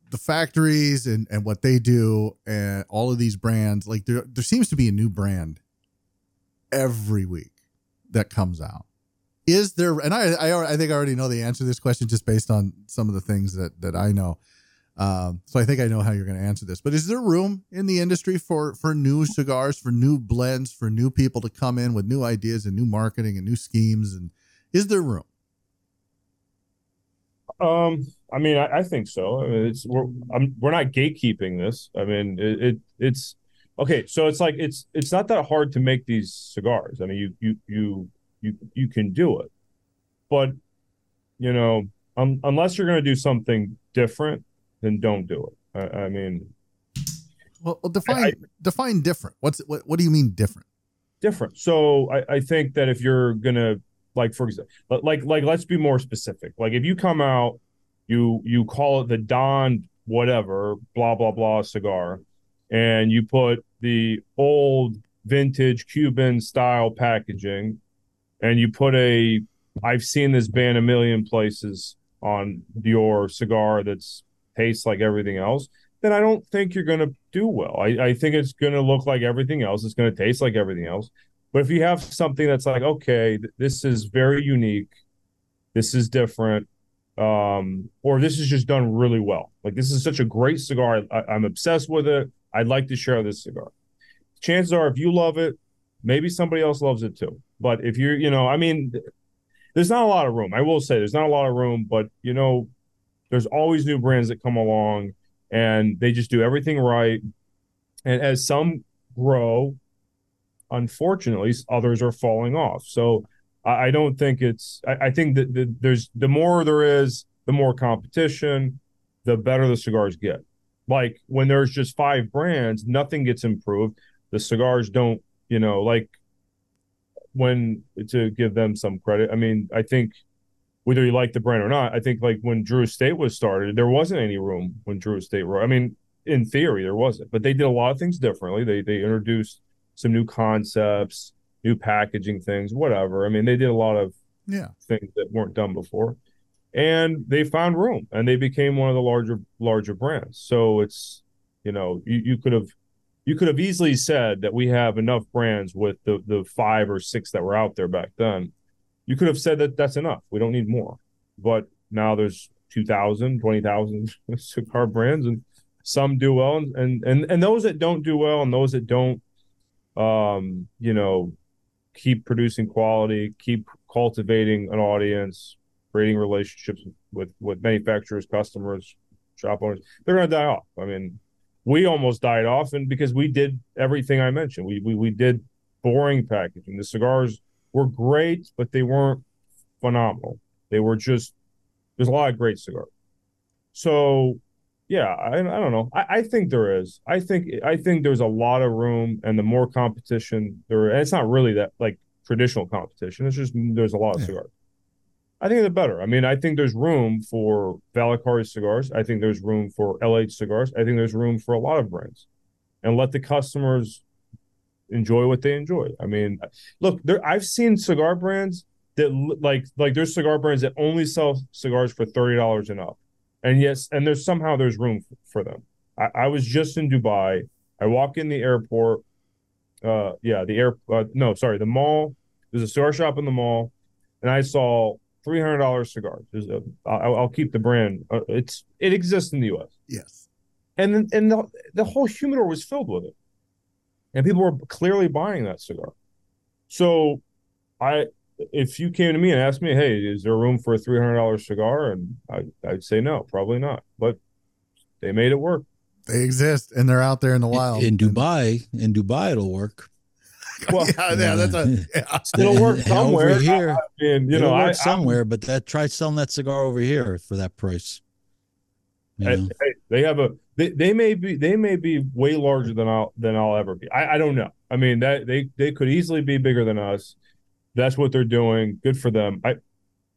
the factories and and what they do and all of these brands like there there seems to be a new brand every week that comes out. Is there and I, I i think i already know the answer to this question just based on some of the things that that i know um, so i think i know how you're going to answer this but is there room in the industry for for new cigars for new blends for new people to come in with new ideas and new marketing and new schemes and is there room um, I mean, I, I think so. I mean, it's we're I'm, we're not gatekeeping this. I mean, it, it, it's okay. So it's like it's it's not that hard to make these cigars. I mean, you you you you you can do it, but you know, um, unless you're going to do something different, then don't do it. I, I mean, well, define I, define different. What's what? What do you mean different? Different. So I, I think that if you're gonna like for example, like like let's be more specific. Like if you come out, you you call it the Don whatever blah blah blah cigar, and you put the old vintage Cuban style packaging, and you put a I've seen this band a million places on your cigar that's tastes like everything else, then I don't think you're going to do well. I, I think it's going to look like everything else. It's going to taste like everything else. But if you have something that's like, okay, this is very unique, this is different, um, or this is just done really well. Like this is such a great cigar. I, I'm obsessed with it. I'd like to share this cigar. Chances are, if you love it, maybe somebody else loves it too. But if you're, you know, I mean, there's not a lot of room. I will say there's not a lot of room, but you know, there's always new brands that come along and they just do everything right. And as some grow unfortunately, others are falling off. So I, I don't think it's. I, I think that the, there's the more there is, the more competition, the better the cigars get. Like when there's just five brands, nothing gets improved. The cigars don't, you know, like when to give them some credit. I mean, I think whether you like the brand or not, I think like when Drew Estate was started, there wasn't any room when Drew Estate. were. I mean, in theory, there wasn't, but they did a lot of things differently. They they introduced some new concepts, new packaging things, whatever. I mean, they did a lot of yeah things that weren't done before, and they found room, and they became one of the larger larger brands. So it's you know you, you could have you could have easily said that we have enough brands with the the five or six that were out there back then. You could have said that that's enough. We don't need more. But now there's 2,000, 20,000 cigar brands, and some do well, and and and those that don't do well, and those that don't um, you know, keep producing quality, keep cultivating an audience, creating relationships with with manufacturers, customers, shop owners. They're going to die off. I mean, we almost died off, and because we did everything I mentioned, we we we did boring packaging. The cigars were great, but they weren't phenomenal. They were just there's a lot of great cigars. So yeah, I, I don't know. I, I think there is. I think I think there's a lot of room, and the more competition there, and it's not really that like traditional competition. It's just there's a lot of yeah. cigars. I think the better. I mean, I think there's room for Valacari cigars. I think there's room for LH cigars. I think there's room for a lot of brands, and let the customers enjoy what they enjoy. I mean, look, there I've seen cigar brands that like like there's cigar brands that only sell cigars for thirty dollars and up, and yes, and there's somehow there's room for them. I, I was just in Dubai. I walk in the airport. Uh, yeah, the air. Uh, no, sorry, the mall. There's a cigar shop in the mall, and I saw three hundred dollars cigars. A, I'll, I'll keep the brand. Uh, it's it exists in the U.S. Yes, and and the the whole humidor was filled with it, and people were clearly buying that cigar. So, I if you came to me and asked me, "Hey, is there room for a three hundred dollars cigar?" and I, I'd say no, probably not. But they made it work. They exist and they're out there in the wild. In, in Dubai, in Dubai, it'll work. Well, yeah, yeah, that's a, yeah. it'll work somewhere over here. I, mean, you know, I, somewhere, but that try selling that cigar over here for that price. Hey, hey, they have a they, they may be they may be way larger than I'll than I'll ever be. I, I don't know. I mean that they they could easily be bigger than us. That's what they're doing. Good for them. I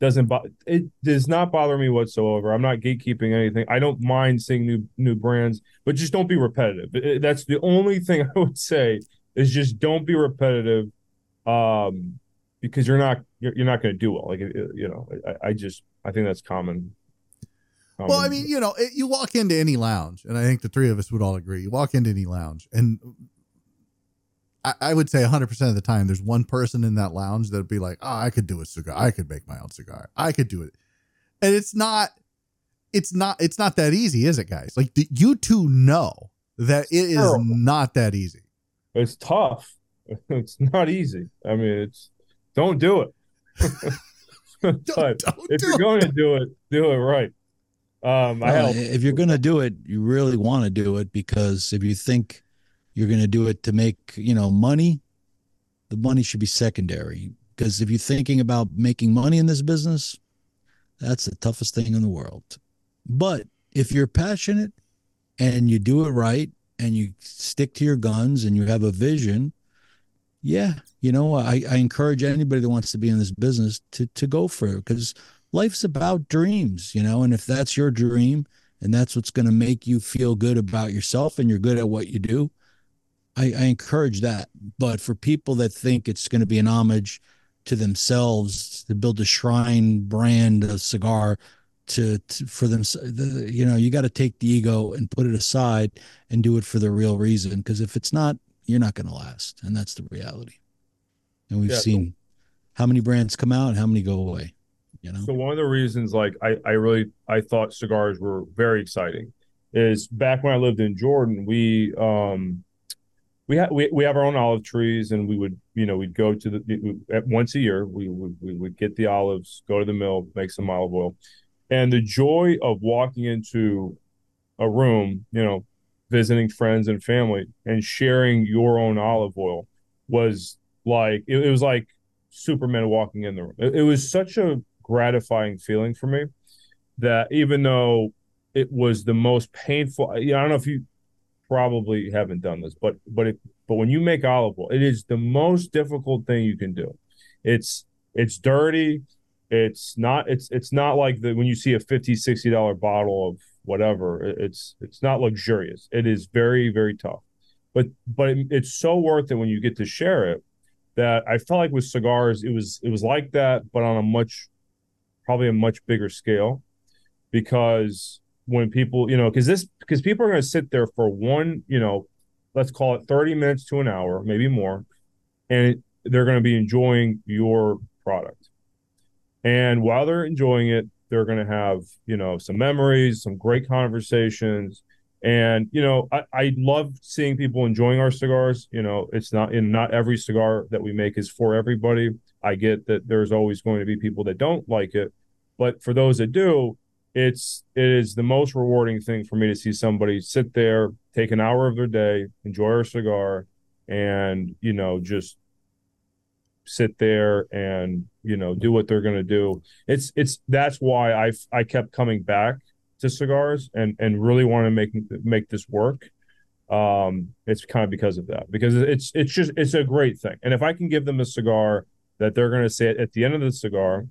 doesn't bo- it does not bother me whatsoever. I'm not gatekeeping anything. I don't mind seeing new new brands, but just don't be repetitive. That's the only thing I would say is just don't be repetitive, um, because you're not you're, not going to do well. Like you know, I, I just I think that's common well, I mean, you know, you walk into any lounge, and I think the three of us would all agree. You walk into any lounge, and I, I would say 100% of the time, there's one person in that lounge that'd be like, oh, I could do a cigar. I could make my own cigar. I could do it. And it's not, it's not, it's not that easy, is it, guys? Like, you two know that it is Terrible. not that easy. It's tough. It's not easy. I mean, it's, don't do it. but don't, don't if you're going to do it, do it right. Um, well, I if you're going to do it, you really want to do it because if you think you're going to do it to make you know money, the money should be secondary. Because if you're thinking about making money in this business, that's the toughest thing in the world. But if you're passionate and you do it right and you stick to your guns and you have a vision, yeah, you know, I, I encourage anybody that wants to be in this business to to go for it because life's about dreams, you know, and if that's your dream and that's what's going to make you feel good about yourself and you're good at what you do, I, I encourage that. But for people that think it's going to be an homage to themselves to build a shrine brand of cigar to, to for them, the, you know, you got to take the ego and put it aside and do it for the real reason. Because if it's not, you're not going to last, and that's the reality. And we've yeah, seen how many brands come out and how many go away. You know. So one of the reasons, like I, I really, I thought cigars were very exciting, is back when I lived in Jordan, we, um, we have we, we have our own olive trees, and we would, you know, we'd go to the at once a year. We would we would get the olives, go to the mill, make some olive oil, and the joy of walking into a room, you know, visiting friends and family, and sharing your own olive oil was like it, it was like Superman walking in the room. It, it was such a gratifying feeling for me that even though it was the most painful I don't know if you probably haven't done this but but it, but when you make olive oil it is the most difficult thing you can do. It's it's dirty. It's not it's it's not like the when you see a 50 60 dollar bottle of whatever it's it's not luxurious. It is very very tough. But but it's so worth it when you get to share it that i felt like with cigars it was it was like that but on a much probably a much bigger scale because when people, you know, because this, because people are going to sit there for one, you know, let's call it 30 minutes to an hour, maybe more, and they're going to be enjoying your product. And while they're enjoying it, they're going to have, you know, some memories, some great conversations. And, you know, I, I love seeing people enjoying our cigars. You know, it's not in not every cigar that we make is for everybody. I get that there's always going to be people that don't like it, but for those that do, it's it is the most rewarding thing for me to see somebody sit there, take an hour of their day, enjoy a cigar, and you know just sit there and you know do what they're going to do. It's it's that's why I I kept coming back to cigars and and really want to make make this work um it's kind of because of that because it's it's just it's a great thing and if i can give them a cigar that they're going to say at the end of the cigar,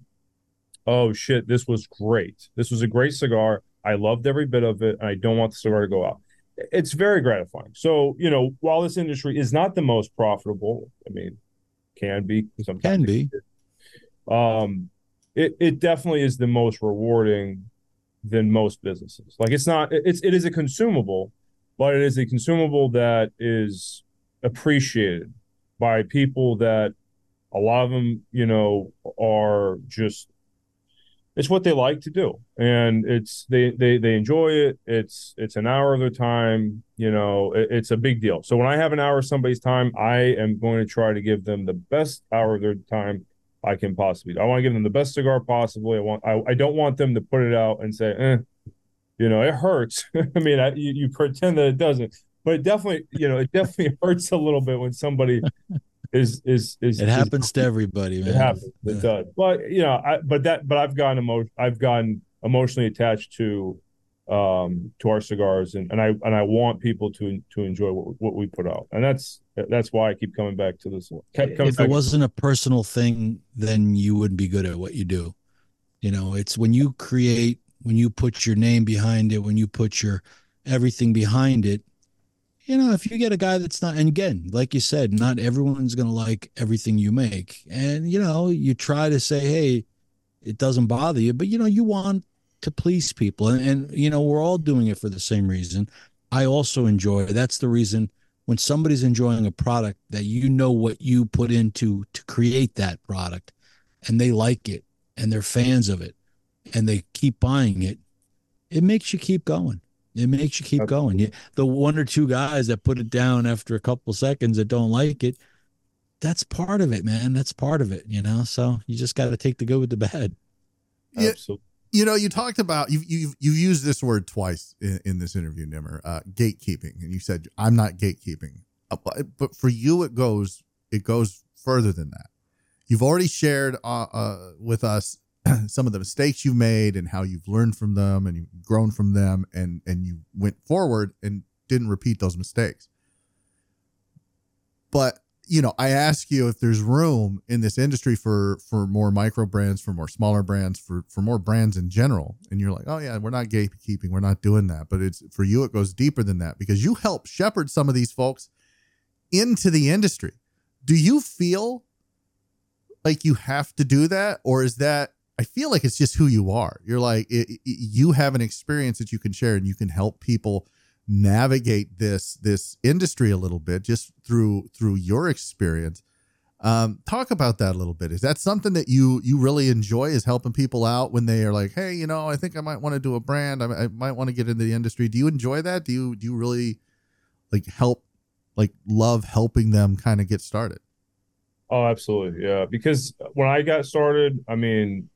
oh shit, this was great. This was a great cigar. I loved every bit of it. And I don't want the cigar to go out. It's very gratifying. So, you know, while this industry is not the most profitable, I mean, can be sometimes. Can be. um, it it definitely is the most rewarding than most businesses. Like it's not it's it is a consumable, but it is a consumable that is appreciated by people that a lot of them, you know, are just it's what they like to do. And it's they they they enjoy it. It's it's an hour of their time you know it, it's a big deal. So when i have an hour of somebody's time i am going to try to give them the best hour of their time i can possibly. I want to give them the best cigar possibly. I want i, I don't want them to put it out and say eh, you know it hurts. I mean I, you, you pretend that it doesn't. But it definitely you know it definitely hurts a little bit when somebody is is is it happens is, to everybody man. it happens it does. But you know i but that but i've gotten emo- i've gotten emotionally attached to um to our cigars and, and i and i want people to to enjoy what, what we put out. And that's that's why i keep coming back to this if it wasn't a personal thing then you wouldn't be good at what you do. You know it's when you create when you put your name behind it when you put your everything behind it you know, if you get a guy that's not, and again, like you said, not everyone's going to like everything you make. And, you know, you try to say, hey, it doesn't bother you, but, you know, you want to please people. And, and, you know, we're all doing it for the same reason. I also enjoy. That's the reason when somebody's enjoying a product that you know what you put into to create that product and they like it and they're fans of it and they keep buying it, it makes you keep going. It makes you keep going. You, the one or two guys that put it down after a couple seconds that don't like it, that's part of it, man. That's part of it, you know. So you just got to take the good with the bad. Yeah, Absolutely. You know, you talked about you you you used this word twice in, in this interview, Nimmer, uh, gatekeeping, and you said I'm not gatekeeping, uh, but for you it goes it goes further than that. You've already shared uh, uh, with us some of the mistakes you've made and how you've learned from them and you've grown from them and and you went forward and didn't repeat those mistakes. But you know i ask you if there's room in this industry for for more micro brands for more smaller brands for for more brands in general. And you're like oh yeah we're not gatekeeping. We're not doing that. But it's for you it goes deeper than that because you help shepherd some of these folks into the industry. Do you feel like you have to do that? Or is that I feel like it's just who you are. You're like it, it, you have an experience that you can share, and you can help people navigate this this industry a little bit just through through your experience. Um, talk about that a little bit. Is that something that you you really enjoy? Is helping people out when they are like, hey, you know, I think I might want to do a brand. I, I might want to get into the industry. Do you enjoy that? Do you do you really like help like love helping them kind of get started? Oh, absolutely. Yeah. Because when I got started, I mean,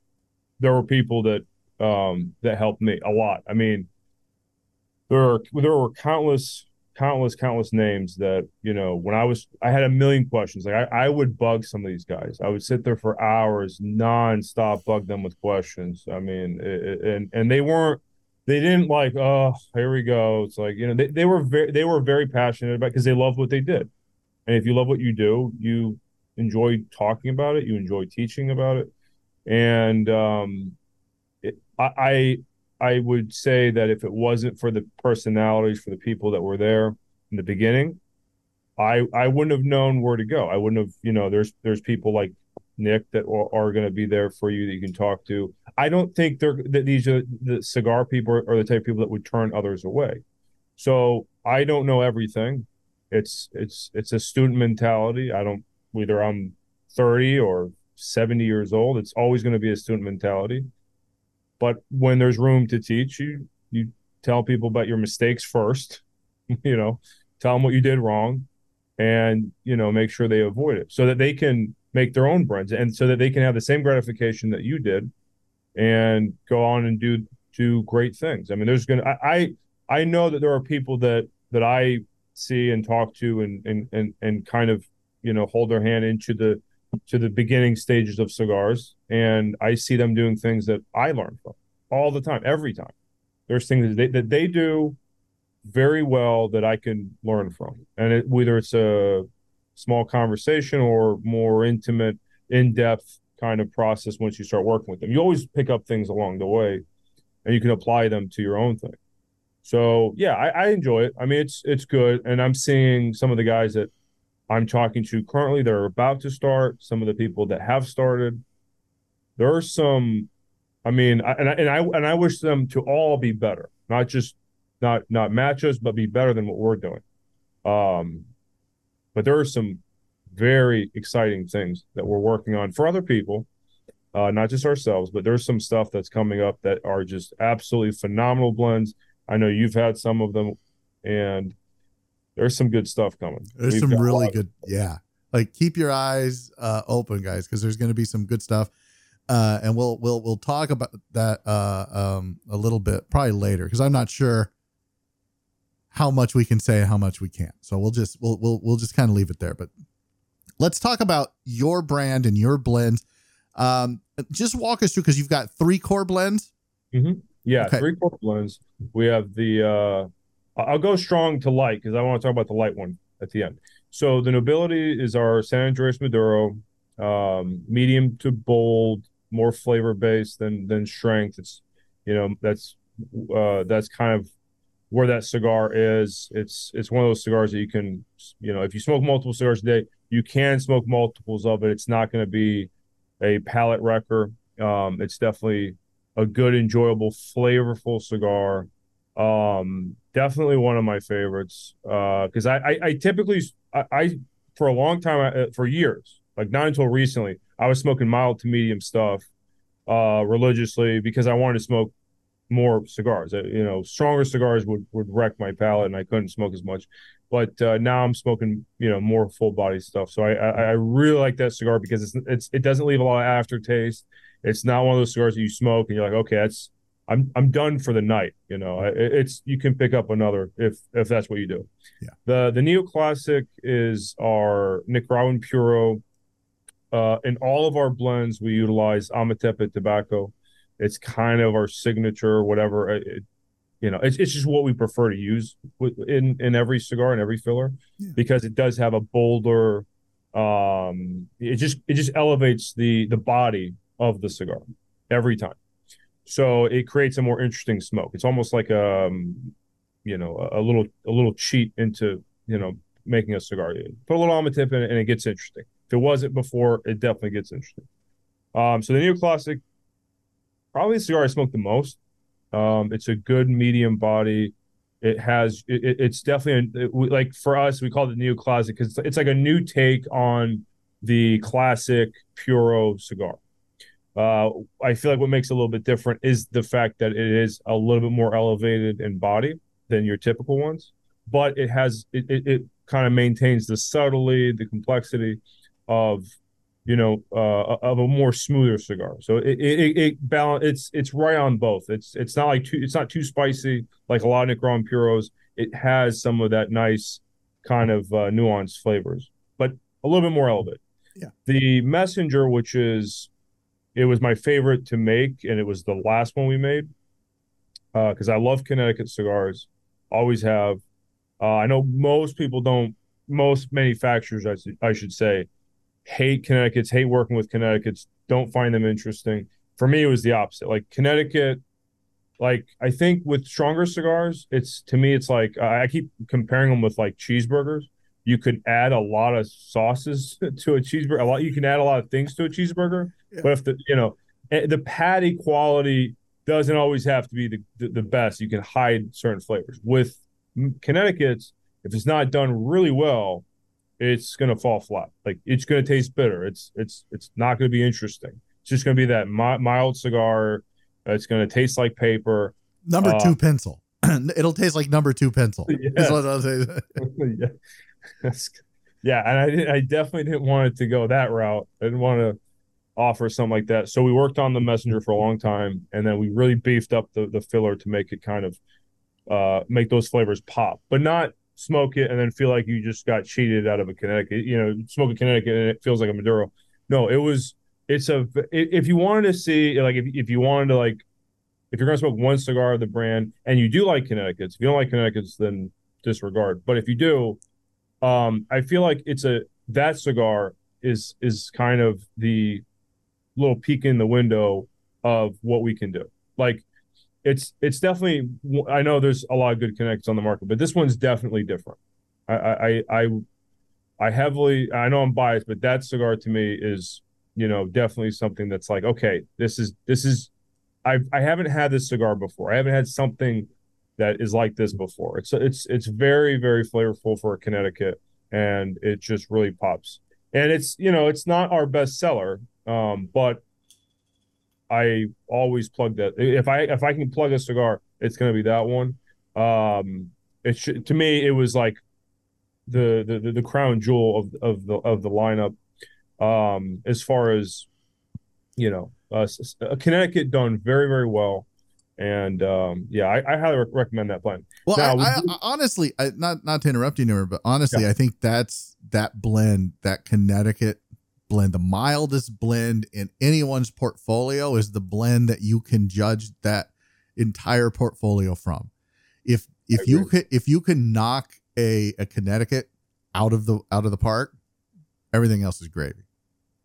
there were people that um, that helped me a lot. I mean, there are there were countless, countless, countless names that you know. When I was, I had a million questions. Like I, I would bug some of these guys. I would sit there for hours, nonstop, bug them with questions. I mean, it, and and they weren't. They didn't like, oh, here we go. It's like you know, they, they were very they were very passionate about because they loved what they did, and if you love what you do, you enjoy talking about it, you enjoy teaching about it and um, it, I I would say that if it wasn't for the personalities for the people that were there in the beginning, I I wouldn't have known where to go. I wouldn't have you know there's there's people like Nick that are, are going to be there for you that you can talk to. I don't think they're that these are the cigar people are the type of people that would turn others away. So I don't know everything. It's it's it's a student mentality. I don't whether I'm 30 or 70 years old. It's always going to be a student mentality. But when there's room to teach, you you tell people about your mistakes first. you know, tell them what you did wrong, and you know, make sure they avoid it so that they can make their own brands and so that they can have the same gratification that you did, and go on and do do great things. I mean, there's gonna I I, I know that there are people that that I see and talk to and and and and kind of you know hold their hand into the to the beginning stages of cigars, and I see them doing things that I learn from all the time, every time. There's things that they, that they do very well that I can learn from, and it, whether it's a small conversation or more intimate, in-depth kind of process once you start working with them. You always pick up things along the way, and you can apply them to your own thing. So yeah, I, I enjoy it. I mean, it's it's good, and I'm seeing some of the guys that I'm talking to currently that are about to start, some of the people that have started. there are some. I mean, I, and I, and I and I wish them to all be better, not just not not match us, but be better than what we're doing. Um, but there are some very exciting things that we're working on for other people, uh, not just ourselves. But there's some stuff that's coming up that are just absolutely phenomenal blends. I know you've had some of them, and there's some good stuff coming. There's We've some really good, yeah. Like keep your eyes uh, open, guys, because there's going to be some good stuff. Uh, and we'll we'll we'll talk about that uh, um, a little bit probably later because I'm not sure how much we can say and how much we can't. So we'll just we'll we'll we'll just kind of leave it there. But let's talk about your brand and your blends. Um, just walk us through because you've got three core blends. Mm-hmm. Yeah, okay. three core blends. We have the. I'll go strong to light because I want to talk about the light one at the end. So the nobility is our San Andrés Maduro, um, medium to bold, more flavor based than than strength. It's you know that's uh, that's kind of where that cigar is. It's it's one of those cigars that you can you know if you smoke multiple cigars a day, you can smoke multiples of it. It's not going to be a palate wrecker. Um, it's definitely a good, enjoyable, flavorful cigar. Um, definitely one of my favorites because uh, I, I, I typically I, I, for a long time uh, for years like not until recently I was smoking mild to medium stuff uh, religiously because I wanted to smoke more cigars. Uh, you know, stronger cigars would would wreck my palate and I couldn't smoke as much. But uh, now I'm smoking you know more full body stuff. So I, I, I really like that cigar because it's it's it doesn't leave a lot of aftertaste. It's not one of those cigars that you smoke and you're like okay that's I'm I'm done for the night. You know, it's you can pick up another if if that's what you do. Yeah. The the neoclassic is our Nicaraguan puro. Uh, in all of our blends, we utilize Ometepe tobacco. It's kind of our signature, whatever. It, you know, it's it's just what we prefer to use in in every cigar and every filler yeah. because it does have a bolder. Um, it just it just elevates the the body of the cigar every time. So it creates a more interesting smoke. It's almost like a, um, you know, a, little a little cheat into you know making a cigar. Put a little Ometepe in it, and it gets interesting. If it wasn't before, it definitely gets interesting. Um, so the neoclassic, probably the cigar I smoked the most. Um, it's a good medium body. It has it, it's definitely a, it, like for us we call it the neoclassic because it's like a new take on the classic puro cigar. Uh, I feel like what makes it a little bit different is the fact that it is a little bit more elevated in body than your typical ones, but it has it, it, it kind of maintains the subtlety, the complexity of you know uh, of a more smoother cigar. So it it, it balance it's it's right on both. It's it's not like too it's not too spicy like a lot of Nicaraguan puros. It has some of that nice kind of uh, nuanced flavors, but a little bit more elevated. Yeah. The messenger, which is it was my favorite to make, and it was the last one we made because uh, I love Connecticut cigars, always have. Uh, I know most people don't, most manufacturers, I, I should say, hate Connecticut's, hate working with Connecticut's, don't find them interesting. For me, it was the opposite. Like Connecticut, like I think with stronger cigars, it's to me, it's like I keep comparing them with like cheeseburgers. You could add a lot of sauces to a cheeseburger. A lot you can add a lot of things to a cheeseburger, yeah. But if the you know eh, the patty quality doesn't always have to be the, the, the best, you can hide certain flavors. With Connecticut's, if it's not done really well, it's gonna fall flat. Like it's gonna taste bitter. It's it's it's not gonna be interesting. It's just gonna be that mi- mild cigar. It's gonna taste like paper. Number uh, two pencil. It'll taste like number two pencil. Yeah. yeah. yeah, and I I definitely didn't want it to go that route. I didn't want to offer something like that. So we worked on the messenger for a long time, and then we really beefed up the the filler to make it kind of uh, make those flavors pop, but not smoke it and then feel like you just got cheated out of a Connecticut. You know, smoke a Connecticut and it feels like a Maduro. No, it was. It's a. If you wanted to see, like, if if you wanted to like, if you're gonna smoke one cigar of the brand and you do like Connecticut's, if you don't like Connecticut's, then disregard. But if you do, um, I feel like it's a that cigar is is kind of the little peek in the window of what we can do. Like it's it's definitely I know there's a lot of good connects on the market, but this one's definitely different. I I I I heavily I know I'm biased, but that cigar to me is you know, definitely something that's like, okay, this is this is I I haven't had this cigar before. I haven't had something that is like this before. It's it's it's very very flavorful for Connecticut, and it just really pops. And it's you know it's not our best seller, um, but I always plug that. If I if I can plug a cigar, it's going to be that one. Um, it to me it was like the, the the crown jewel of of the of the lineup. Um, as far as you know, uh, Connecticut done very very well and um, yeah, I, I highly recommend that blend. Well, now, I, I, honestly, I, not not to interrupt you, Nimmer, but honestly, yeah. I think that's that blend, that Connecticut blend, the mildest blend in anyone's portfolio is the blend that you can judge that entire portfolio from. If if you could if you can knock a a Connecticut out of the out of the park, everything else is gravy.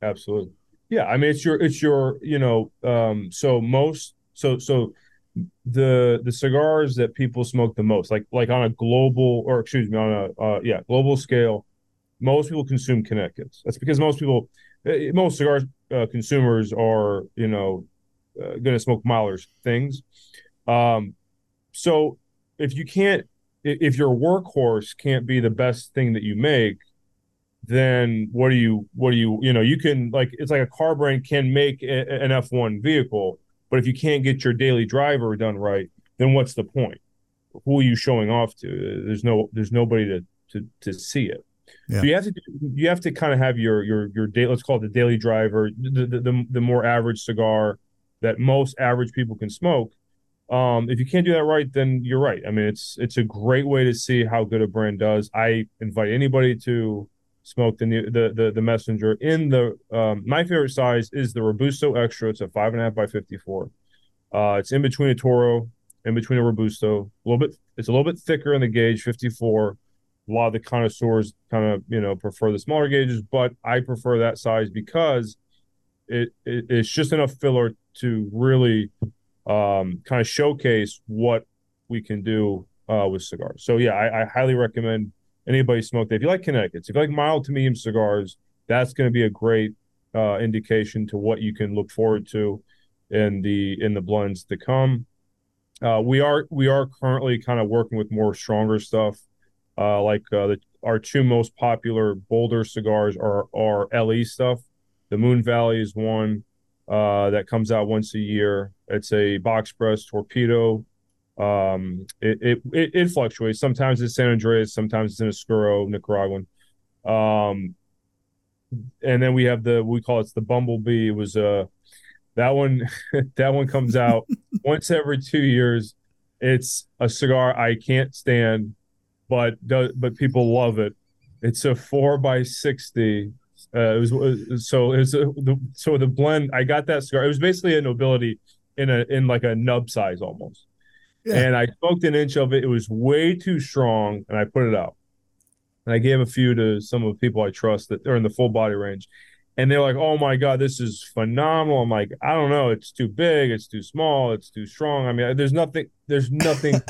Absolutely. Yeah, I mean it's your it's your you know um so most so so the the cigars that people smoke the most, like like on a global or excuse me on a uh, yeah global scale, most people consume Connecticut's. That's because most people, eh, most cigar uh, consumers are you know uh, going to smoke milder things. Um, so if you can't, if your workhorse can't be the best thing that you make, then what do you what do you you know you can like it's like a car brand can make a, an F1 vehicle but if you can't get your daily driver done right, then what's the point? Who are you showing off to? There's no there's nobody to to to see it. Yeah. So you have to you have to kind of have your your your day. Let's call it the daily driver, the, the the, the more average cigar that most average people can smoke. Um, if you can't do that right, then you're right. I mean, it's it's a great way to see how good a brand does. I invite anybody to smoke the new the the, the messenger. In the um, my favorite size is the robusto extra. It's a five and a half by 54 uh it's in between a toro in between a robusto. A little bit it's a little bit thicker in the gauge 54 a lot of the connoisseurs kind of you know prefer the smaller gauges but i prefer that size because it, it it's just enough filler to really um kind of showcase what we can do uh with cigars. So yeah i, I highly recommend anybody smoke that. If you like Connecticut's, if you like mild to medium cigars, that's going to be a great uh, indication to what you can look forward to in the in the blends to come. Uh, we are we are currently kind of working with more stronger stuff, uh, like uh, the, our two most popular bolder cigars are are LE stuff. The Moon Valley is one uh, that comes out once a year. It's a box press torpedo um, it, it, it, fluctuates. Sometimes it's San Andrés, sometimes it's in Oscuro, Nicaraguan. Um, and then we have the we call it the Bumblebee. It was uh that one that one comes out once every two years. It's a cigar I can't stand, but does but people love it. It's a four by sixty. Uh, it was uh, so it was a, the, so the blend. I got that cigar. It was basically a nobility in a in like a nub size almost. Yeah. And I smoked an inch of it. It was way too strong, and I put it out. And I gave a few to some of the people I trust that are in the full body range. And they're like, oh my God, this is phenomenal. I'm like, I don't know. It's too big. It's too small. It's too strong. I mean, there's nothing, there's nothing.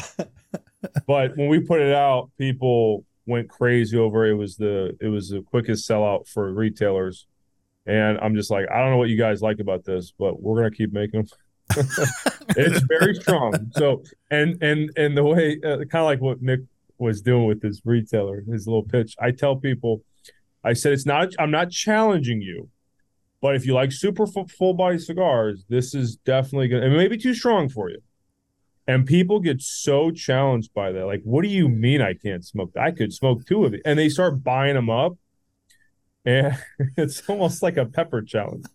but when we put it out, people went crazy over it. it was the it was the quickest sellout for retailers. And I'm just like, I don't know what you guys like about this, but we're gonna keep making them. It's very strong. So and and and the way uh, kind of like what Nick was doing with his retailer, his little pitch. I tell people, I said it's not. I'm not challenging you, but if you like super full, full body cigars, this is definitely gonna. It may be too strong for you. And people get so challenged by that. Like, what do you mean I can't smoke? I could smoke two of it, and they start buying them up, and it's almost like a pepper challenge.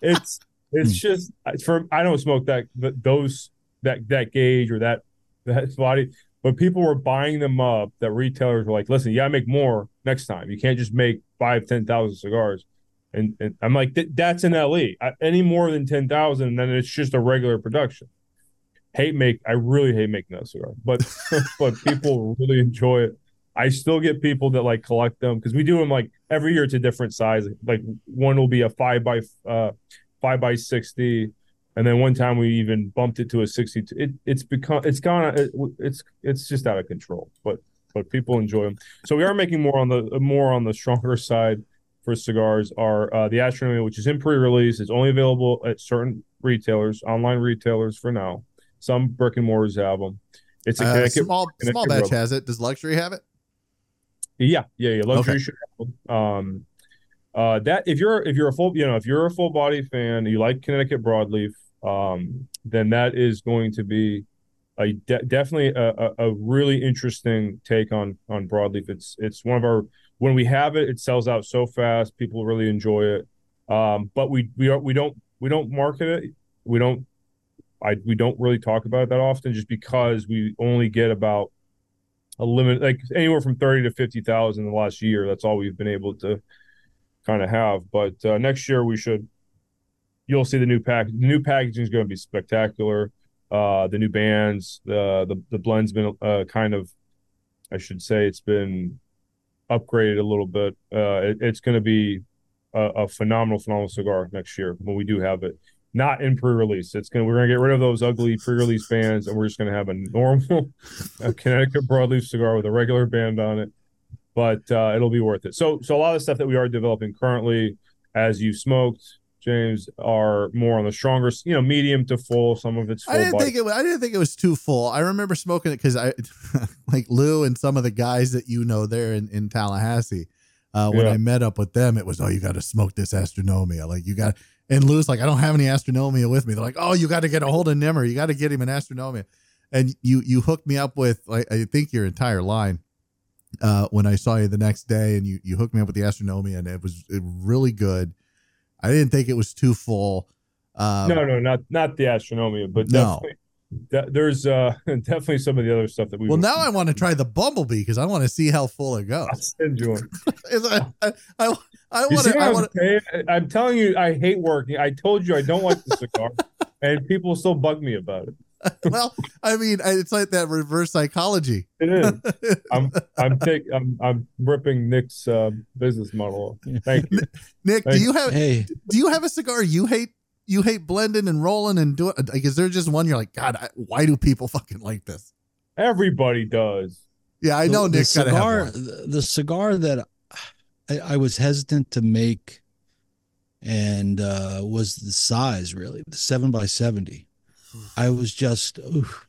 It's it's hmm. just for I don't smoke that those that that gauge or that that body, but people were buying them up. That retailers were like, "Listen, you gotta make more next time. You can't just make five, ten thousand cigars." And, and I'm like, "That's an LE. I, any more than ten thousand, then it's just a regular production." Hate make I really hate making that cigar, but but people really enjoy it. I still get people that like collect them because we do them like every year. It's a different size. Like one will be a five by uh, five by sixty, and then one time we even bumped it to a sixty-two. It, it's become it's gone. It, it's it's just out of control. But but people enjoy them. So we are making more on the more on the stronger side. for cigars are uh, the Astronomia, which is in pre-release. It's only available at certain retailers, online retailers for now. Some brick and mortars have them. It's a uh, small small batch rubber. has it. Does luxury have it? Yeah, yeah, yeah. Luxury okay. should have them. Um, uh, that if you're if you're a full you know if you're a full body fan, you like Connecticut broadleaf, um, then that is going to be a de- definitely a, a, really interesting take on on broadleaf. It's it's one of our when we have it, it sells out so fast. People really enjoy it. Um, but we we are we don't we don't market it. We don't I we don't really talk about it that often, just because we only get about a limit, like anywhere from thirty to fifty thousand in the last year. That's all we've been able to kind of have. But uh, next year we should. You'll see the new pack. The new packaging is going to be spectacular. Uh, the new bands, the the the blend's been uh, kind of, I should say, it's been upgraded a little bit. Uh, it, it's going to be a, a, phenomenal, phenomenal cigar next year when we do have it. Not in pre-release. It's gonna we're gonna get rid of those ugly pre-release bands, and we're just gonna have a normal a Connecticut broadleaf cigar with a regular band on it. But uh, it'll be worth it. So, so a lot of the stuff that we are developing currently, as you smoked, James, are more on the stronger, you know, medium to full. Some of it's. I didn't body. think it. Was, I didn't think it was too full. I remember smoking it because I, like Lou and some of the guys that you know there in in Tallahassee. Uh, when yeah. I met up with them, it was oh, you got to smoke this Astronomia. Like you got, and Lou's like, I don't have any Astronomia with me. They're like, oh, you got to get a hold of Nimmer. You got to get him an Astronomia. And you you hooked me up with like I think your entire line. Uh, when I saw you the next day, and you you hooked me up with the Astronomia, and it was really good I didn't think it was too full. Um, no, no, not not the Astronomia, but no. there's uh, definitely some of the other stuff that we. Well, now I want to try the Bumblebee because I want to see how full it goes. I'll send you one. I, I, I, I want to. I wanna... I'm telling you, I hate working. I told you I don't like the cigar, and people still bug me about it. well, I mean, it's like that reverse psychology. It is. I'm I'm take, I'm I'm ripping Nick's uh, business model. Thank you, Nick. Thank do you have hey. do you have a cigar you hate? You hate blending and rolling and doing. Like, is there just one you're like, God, I, why do people fucking like this? Everybody does. Yeah, I know. The, Nick the cigar, the cigar that I, I was hesitant to make, and uh, was the size really the seven by seventy I was just, oof.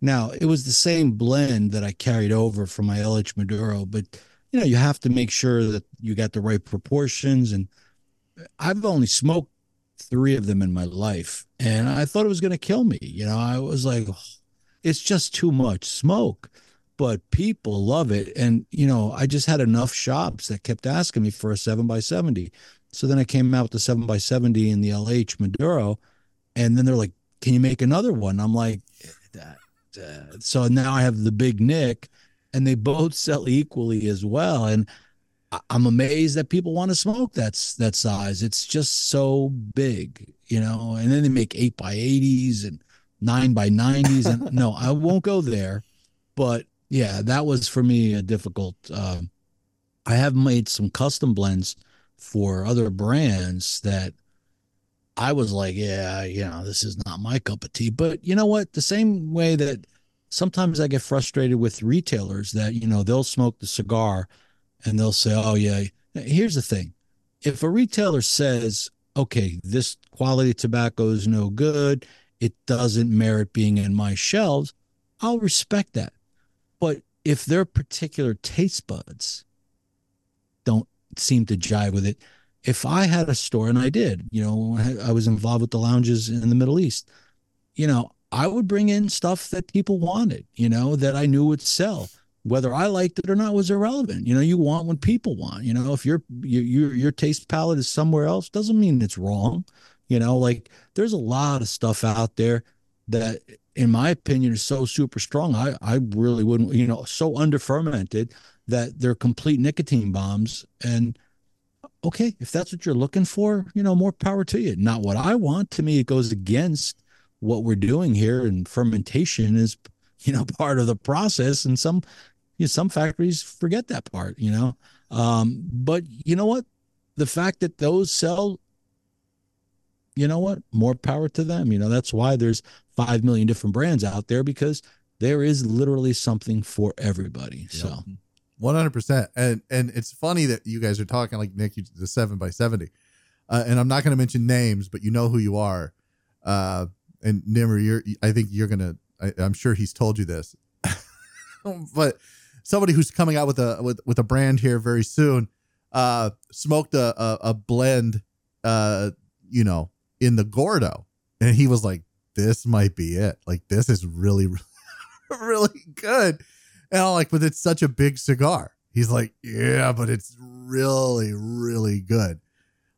now it was the same blend that I carried over from my LH Maduro, but you know, you have to make sure that you got the right proportions. And I've only smoked three of them in my life, and I thought it was going to kill me. You know, I was like, oh, it's just too much smoke. But people love it. And, you know, I just had enough shops that kept asking me for a 7 by 70 So then I came out with the 7 by 70 in the LH Maduro. And then they're like, can you make another one? I'm like, so now I have the big Nick, and they both sell equally as well. And I'm amazed that people want to smoke that's that size. It's just so big, you know. And then they make eight by eighties and nine by nineties. And no, I won't go there. But yeah, that was for me a difficult. Uh, I have made some custom blends for other brands that I was like, yeah, you know, this is not my cup of tea. But you know what? The same way that sometimes I get frustrated with retailers that, you know, they'll smoke the cigar and they'll say, oh, yeah. Here's the thing if a retailer says, okay, this quality tobacco is no good, it doesn't merit being in my shelves, I'll respect that. But if their particular taste buds don't seem to jive with it, if I had a store, and I did, you know, I was involved with the lounges in the Middle East, you know, I would bring in stuff that people wanted, you know, that I knew would sell. Whether I liked it or not was irrelevant. You know, you want what people want. You know, if your your your taste palette is somewhere else, doesn't mean it's wrong. You know, like there's a lot of stuff out there that, in my opinion, is so super strong. I I really wouldn't, you know, so under fermented that they're complete nicotine bombs and okay, if that's what you're looking for, you know, more power to you. Not what I want. To me, it goes against what we're doing here. And fermentation is, you know, part of the process. And some, you know, some factories forget that part, you know. Um, but you know what? The fact that those sell, you know what? More power to them. You know, that's why there's five million different brands out there because there is literally something for everybody. Yep. So One hundred percent, and and it's funny that you guys are talking like Nick, the seven by seventy, uh, and I'm not going to mention names, but you know who you are. Uh, and Nimmer, you're, I think you're gonna. I, I'm sure he's told you this, but somebody who's coming out with a with with a brand here very soon, uh, smoked a a, a blend, uh, you know, in the Gordo, and he was like, "This might be it. Like this is really, really good." And I'm like, but it's such a big cigar. He's like, yeah, but it's really, really good.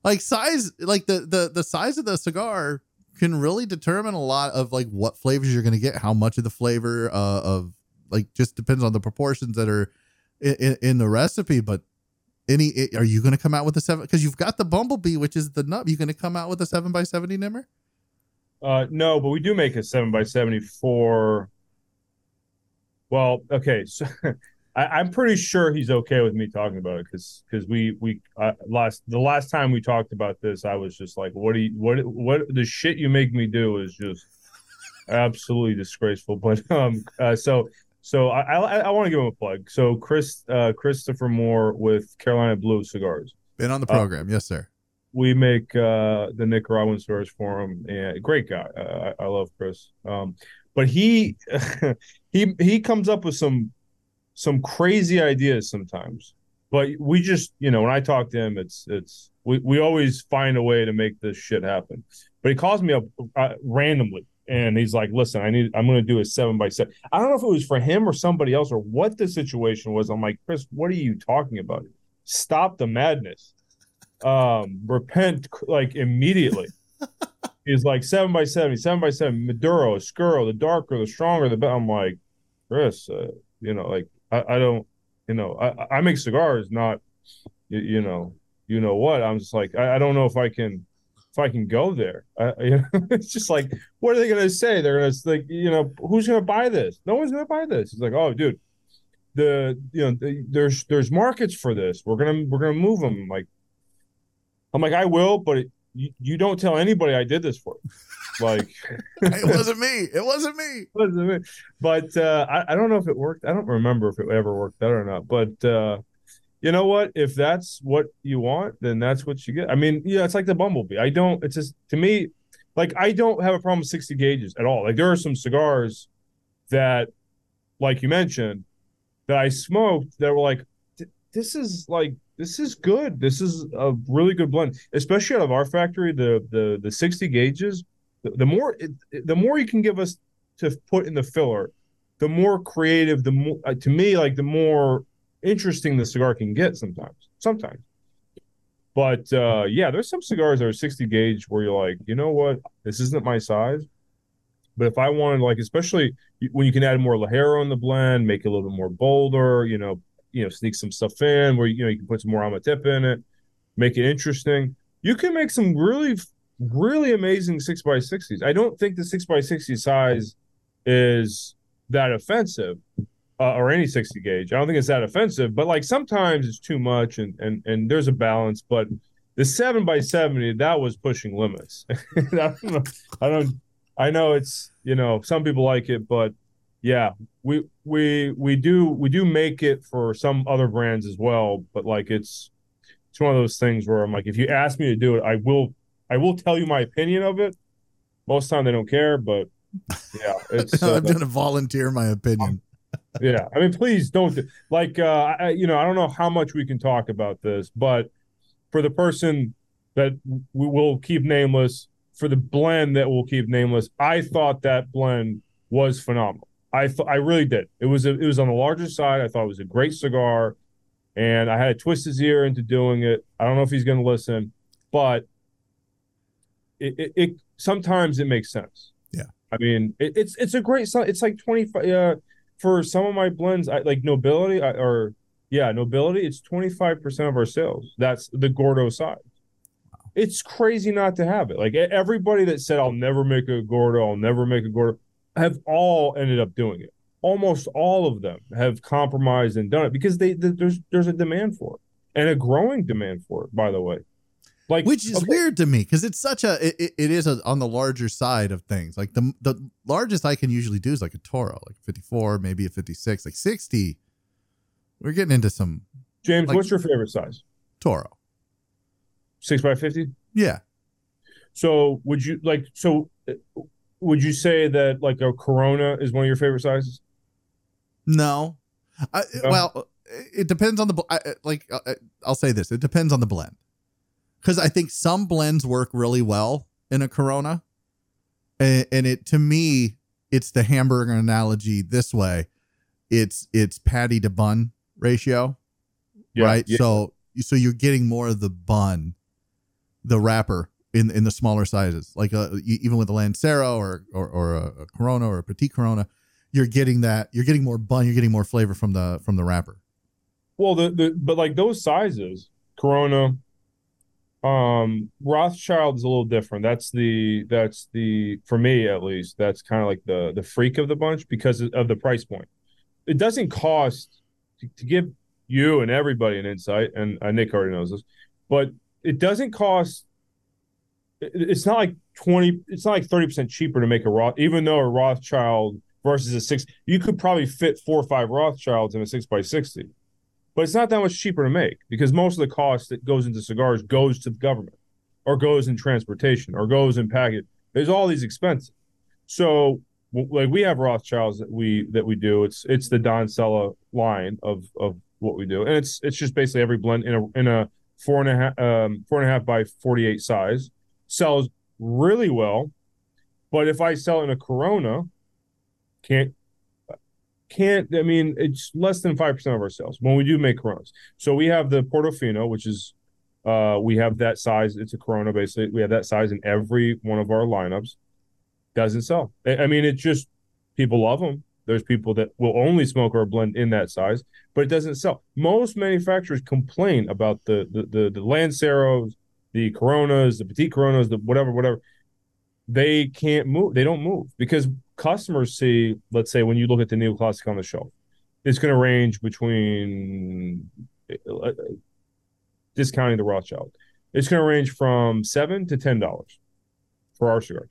Like size, like the the the size of the cigar can really determine a lot of like what flavors you're going to get, how much of the flavor uh, of like just depends on the proportions that are in, in, the recipe. But any, are you going to come out with a seven? Because you've got the bumblebee, which is the nut. You going to come out with a seven by seventy nimmer? Uh, no, but we do make a seven by seventy for well, okay, so I, am pretty sure he's okay with me talking about it because because we we uh, last the last time we talked about this, I was just like, what do you what what the shit you make me do is just absolutely disgraceful. But um, uh, so so I I, I want to give him a plug. So Chris uh, Christopher Moore with Carolina Blue Cigars been on the uh, program, yes sir. We make uh, the Nicaraguan cigars for him, and great guy. Uh, I, I love Chris. Um, but he he he comes up with some some crazy ideas sometimes. But we just you know when i talk to him it's it's we, we always find a way to make this shit happen. But he calls me up uh, randomly and he's like listen i need i'm going to do a seven by seven. I don't know if it was for him or somebody else or what the situation was. I'm like chris what are you talking about? Stop the madness. Um repent like immediately is like seven by 70, seven by seven, Maduro, Oscuro, the darker, the stronger, the better. I'm like, Chris, uh, you know, like I, I, don't, you know, I, I make cigars, not, you, you, know, you know what? I'm just like, I, I, don't know if I can, if I can go there. I, you know, it's just like, what are they gonna say? They're gonna like, you know, who's gonna buy this? No one's gonna buy this. It's like, oh, dude, the you know, the, there's there's markets for this. We're gonna we're gonna move them. Like, I'm like, I will, but you, you don't tell anybody I did this for. Like it wasn't me. It wasn't me. It wasn't me. But uh, I, I don't know if it worked. I don't remember if it ever worked out or not. But uh, you know what? If that's what you want, then that's what you get. I mean, yeah, it's like the Bumblebee. I don't. It's just to me, like I don't have a problem with sixty gauges at all. Like there are some cigars that, like you mentioned, that I smoked that were like, this is like this is good. This is a really good blend, especially out of our factory. The the the sixty gauges, the, the more it, the more you can give us to put in the filler, the more creative. The more uh, to me, like the more interesting the cigar can get. Sometimes, sometimes. But uh, yeah, there's some cigars that are 60 gauge where you're like, you know what, this isn't my size. But if I wanted, like, especially when you can add more Ligero in the blend, make it a little bit more bolder, you know, you know sneak some stuff in where you know you can put some more Amatillo in it, make it interesting. You can make some really really amazing six by sixties. I don't think the six by sixty size is that offensive. Uh, or any 60 gauge. I don't think it's that offensive, but like sometimes it's too much and and and there's a balance. But the seven by 70, that was pushing limits. I don't know. I don't I know it's you know, some people like it, but yeah, we we we do we do make it for some other brands as well, but like it's it's one of those things where I'm like, if you ask me to do it, I will I will tell you my opinion of it. Most time they don't care, but yeah, it's I'm uh, gonna volunteer my opinion. yeah, I mean, please don't like uh, I, you know I don't know how much we can talk about this, but for the person that we will keep nameless, for the blend that we'll keep nameless, I thought that blend was phenomenal. I th- I really did. It was a, it was on the larger side. I thought it was a great cigar, and I had to twist his ear into doing it. I don't know if he's going to listen, but it, it, it, sometimes it makes sense. Yeah, I mean it, it's it's a great. It's like twenty five uh, for some of my blends. I like nobility I, or yeah nobility. It's twenty five percent of our sales. That's the Gordo side. It's crazy not to have it. Like everybody that said I'll never make a Gordo, I'll never make a Gordo have all ended up doing it. Almost all of them have compromised and done it because they, they there's there's a demand for it and a growing demand for it. By the way, like which is okay. weird to me because it's such a it, it is a, on the larger side of things. Like the the largest I can usually do is like a Toro, like 54, maybe a 56, like 60. we're getting into some James, Like- what's your favorite size? Toro. Six by fifty. Yeah. So would you like? So uh, would you say that like a Corona is one of your favorite sizes? No. I, No? Well, it depends on the I, like. I- I'll say this: it depends on the blend, because I think some blends work really well in a Corona, and, and it to me, it's the hamburger analogy this way. It's it's patty to bun ratio, right? Yeah. So so you're getting more of the bun, the wrapper in in the smaller sizes, like uh, e- even with a Lancero or or, or a, a Corona or a Petit Corona, you're getting that you're getting more bun, you're getting more flavor from the from the wrapper. Well, the, the but like those sizes, Corona, um, Rothschild is a little different. That's the that's the for me at least. That's kind of like the the freak of the bunch because of the price point. It doesn't cost to, to give you and everybody an insight, and uh, Nick already knows this, but it doesn't cost. It- It's not like twenty. It's not like thirty percent cheaper to make a Roth, even though a Rothschild versus a six, you could probably fit four or five Rothschilds in a six by sixty but it's not that much cheaper to make because most of the cost that goes into cigars goes to the government or goes in transportation or goes in package. There's all these expenses. So like we have rothschilds that we that we do. It's it's the don Sella line of of what we do. And it's it's just basically every blend in a in a four and a half um four and a half by 48 size sells really well but if i sell in a corona can't can't I mean it's less than five percent of our sales when we do make Coronas. So we have the Portofino, which is uh we have that size. It's a Corona basically. We have that size in every one of our lineups. Doesn't sell. I, mean, it's just people love them. There's people that will only smoke our blend in that size, but it doesn't sell. Most manufacturers complain about the the the, the Lanceros, the Coronas, the Petit Coronas, the whatever, whatever. They can't move. They don't move because customers see, let's say, when you look at the neoclassic on the shelf, it's going to range between uh, discounting the Rothschild. It's going to range from seven to ten dollars for our cigar.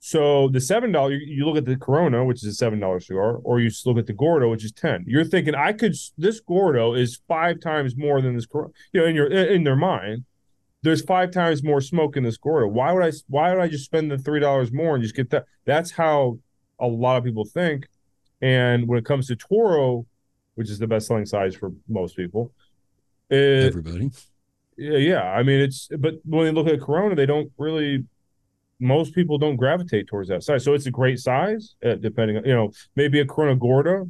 So the seven dollar, you, look at the Corona, which is a seven dollar cigar, or you look at the Gordo, which is ten. You're thinking, I could. This Gordo is five times more than this Corona. You know, in your in their mind, there's five times more smoke in this Gordo. Why would I? Why would I just spend the three dollars more and just get that? That's how a lot of people think. And when it comes to Toro, which is the best selling size for most people, it, Everybody. yeah, yeah. I mean, it's but when they look at Corona, they don't really. Most people don't gravitate towards that size, so it's a great size. Uh, depending on you know, maybe a Corona Gorda.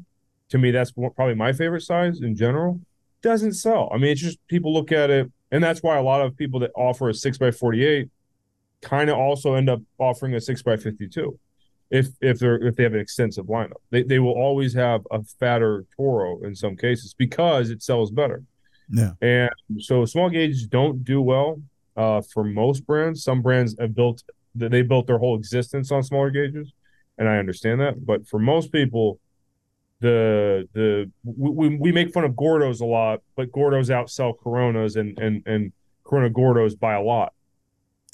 To me, that's probably my favorite size in general. Doesn't sell. I mean, it's just people look at it, and that's why a lot of people that offer a six by forty eight kind of also end up offering a six by fifty two. If if they're if they have an extensive lineup, they they will always have a fatter Toro in some cases because it sells better. Yeah. And so small gauges don't do well uh, for most brands. Some brands have built they built their whole existence on smaller gauges, and I understand that. But for most people, the the we, we make fun of Gordos a lot, but Gordos outsell Coronas and and and Corona Gordos by a lot.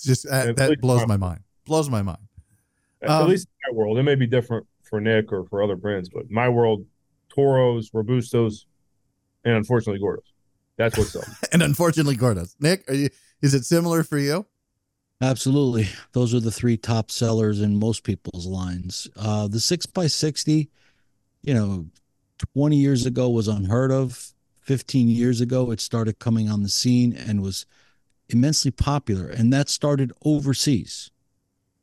Just uh, that least blows my- my mind. Blows my mind. At Um, least in my world, it may be different for Nick or for other brands, but my world, Toros, Robustos, and unfortunately Gordos. That's what's up. And unfortunately, Gordos. Nick, are you, is it similar for you? Absolutely. Those are the three top sellers in most people's lines. Uh, the 6x60, you know, 20 years ago was unheard of. 15 years ago, it started coming on the scene and was immensely popular. And that started overseas.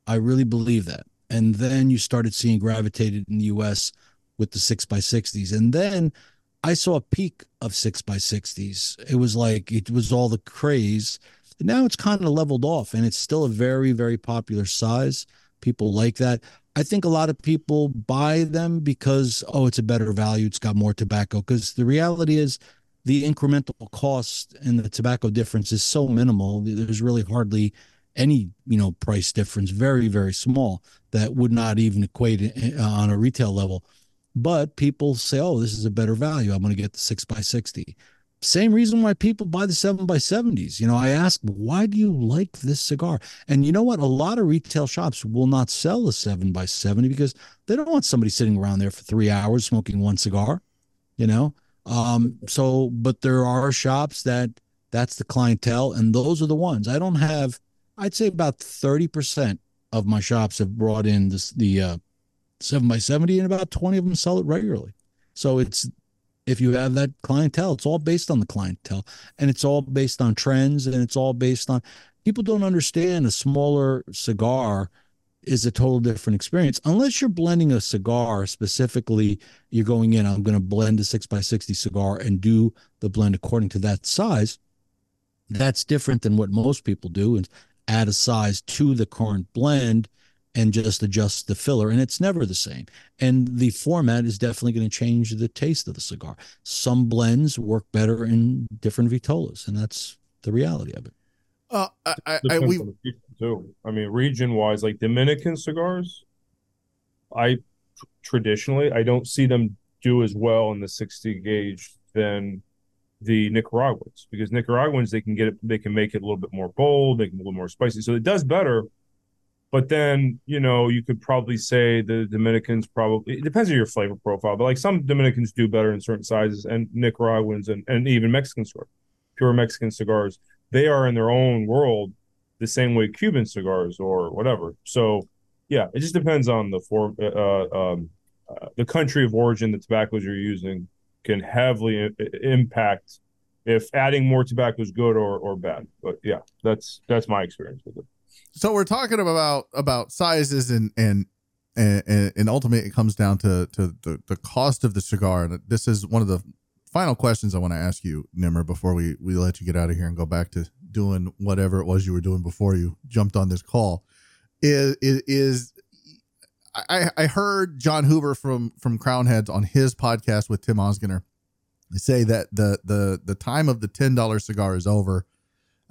I really believe that. And then you started seeing gravitated in the US with the 6x60s. And then I saw a peak of 6x60s. It was like, it was all the craze now it's kind of leveled off and it's still a very very popular size people like that i think a lot of people buy them because oh it's a better value. It's got more tobacco. Because the reality is the incremental cost and the tobacco difference is so minimal there's really hardly any you know price difference very very small that would not even equate uh, on a retail level. But people say oh this is a better value. I'm going to get the 6 by 60 same reason why people buy the 7 by 70s you know i ask why do you like this cigar and you know what a lot of retail shops will not sell a 7 by 70 because they don't want somebody sitting around there for three hours smoking one cigar you know Um, so, but there are shops that that's the clientele, and those are the ones. I don't have. I'd say about thirty percent of my shops have brought in this the uh, seven by seventy, and about twenty of them sell it regularly. So it's if you have that clientele, it's all based on the clientele, and it's all based on trends, and it's all based on people don't understand a smaller cigar is a total different experience. Unless you're blending a cigar specifically you're going in i'm going to blend a 6x60 cigar and do the blend according to that size that's different than what most people do and add a size to the current blend and just adjust the filler and it's never the same and the format is definitely going to change the taste of the cigar some blends work better in different vitolas and that's the reality of it uh, I, I, I we too. I mean, region wise, like Dominican cigars, I traditionally I don't see them do as well in the 60 gauge than the Nicaraguans because Nicaraguans they can get it they can make it a little bit more bold, they can a little more spicy. So it does better. But then, you know, you could probably say the Dominicans probably it depends on your flavor profile, but like some Dominicans do better in certain sizes and Nicaraguans and, and even Mexican cigars, pure Mexican cigars, they are in their own world the same way Cuban cigars or whatever. So, yeah, it just depends on the form, uh, uh, um, uh, the country of origin the tobaccos you're using can heavily impact if adding more tobacco is good or, or bad. But yeah, that's that's my experience with it. So we're talking about about sizes and and and, and ultimately it comes down to to the, the cost of the cigar. And this is one of the final questions I want to ask you, Nimmer, before we we let you get out of here and go back to doing whatever it was you were doing before you jumped on this call is is, I, I heard Jon Huber from from Crowned Heads on his podcast with Tim Osgener say that the the the time of the ten dollar cigar is over.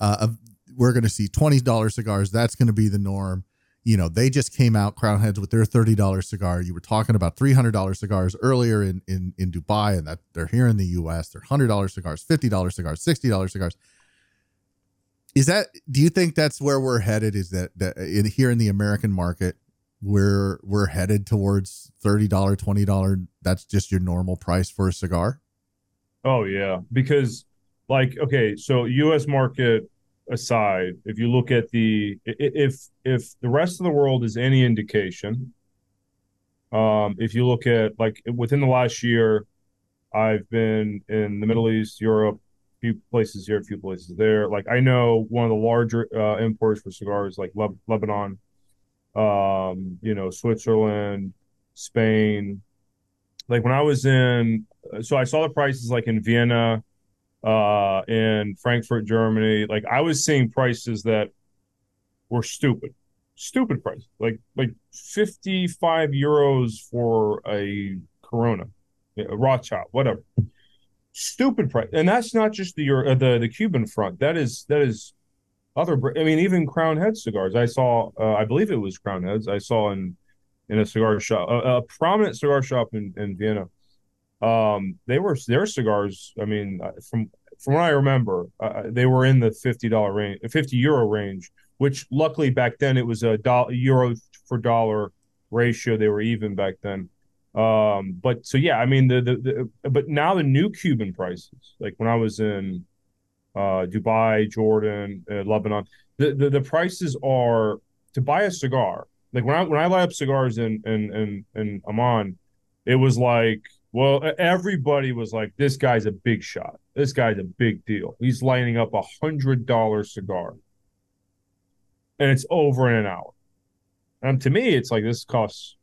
Uh, we're going to see twenty dollar cigars. That's going to be the norm. You know, they just came out Crowned Heads with their thirty dollar cigar. You were talking about three hundred dollar cigars earlier in in in Dubai, and that they're here in the U.S. They're hundred dollar cigars, fifty dollar cigars, sixty dollar cigars is that do you think that's where we're headed is that, that in, here in the american market we're we're headed towards $30 $20 that's just your normal price for a cigar oh yeah because like okay so us market aside if you look at the if if the rest of the world is any indication um if you look at like within the last year i've been in the middle east europe a few places here, a few places there. Like I know one of the larger uh, importers for cigars, like Le- Lebanon, um, you know, Switzerland, Spain. Like when I was in, so I saw the prices like in Vienna, uh, in Frankfurt, Germany. Like I was seeing prices that were stupid, stupid price, like like fifty five euros for a Corona, a Rothschild, whatever stupid price, and that's not just the uh, the the Cuban front. That is that is other. I mean, even Crown Head cigars. I saw. Uh, I believe it was Crown Heads. I saw in in a cigar shop, a, a prominent cigar shop in in Vienna. Um, they were their cigars. I mean, uh, from from what I remember, uh, they were in the fifty dollar range, fifty euro range. Which luckily back then it was a dollar euro for dollar ratio. They were even back then. Um, but so yeah, I mean the, the, the but now the new Cuban prices, like when I was in uh, Dubai, Jordan, uh, Lebanon, the, the the prices are to buy a cigar. Like when I when I light up cigars in in in, in Amman, it was like well everybody was like this guy's a big shot. This guy's a big deal. He's lighting up a hundred dollar cigar, and it's over in an hour. And to me, it's like this costs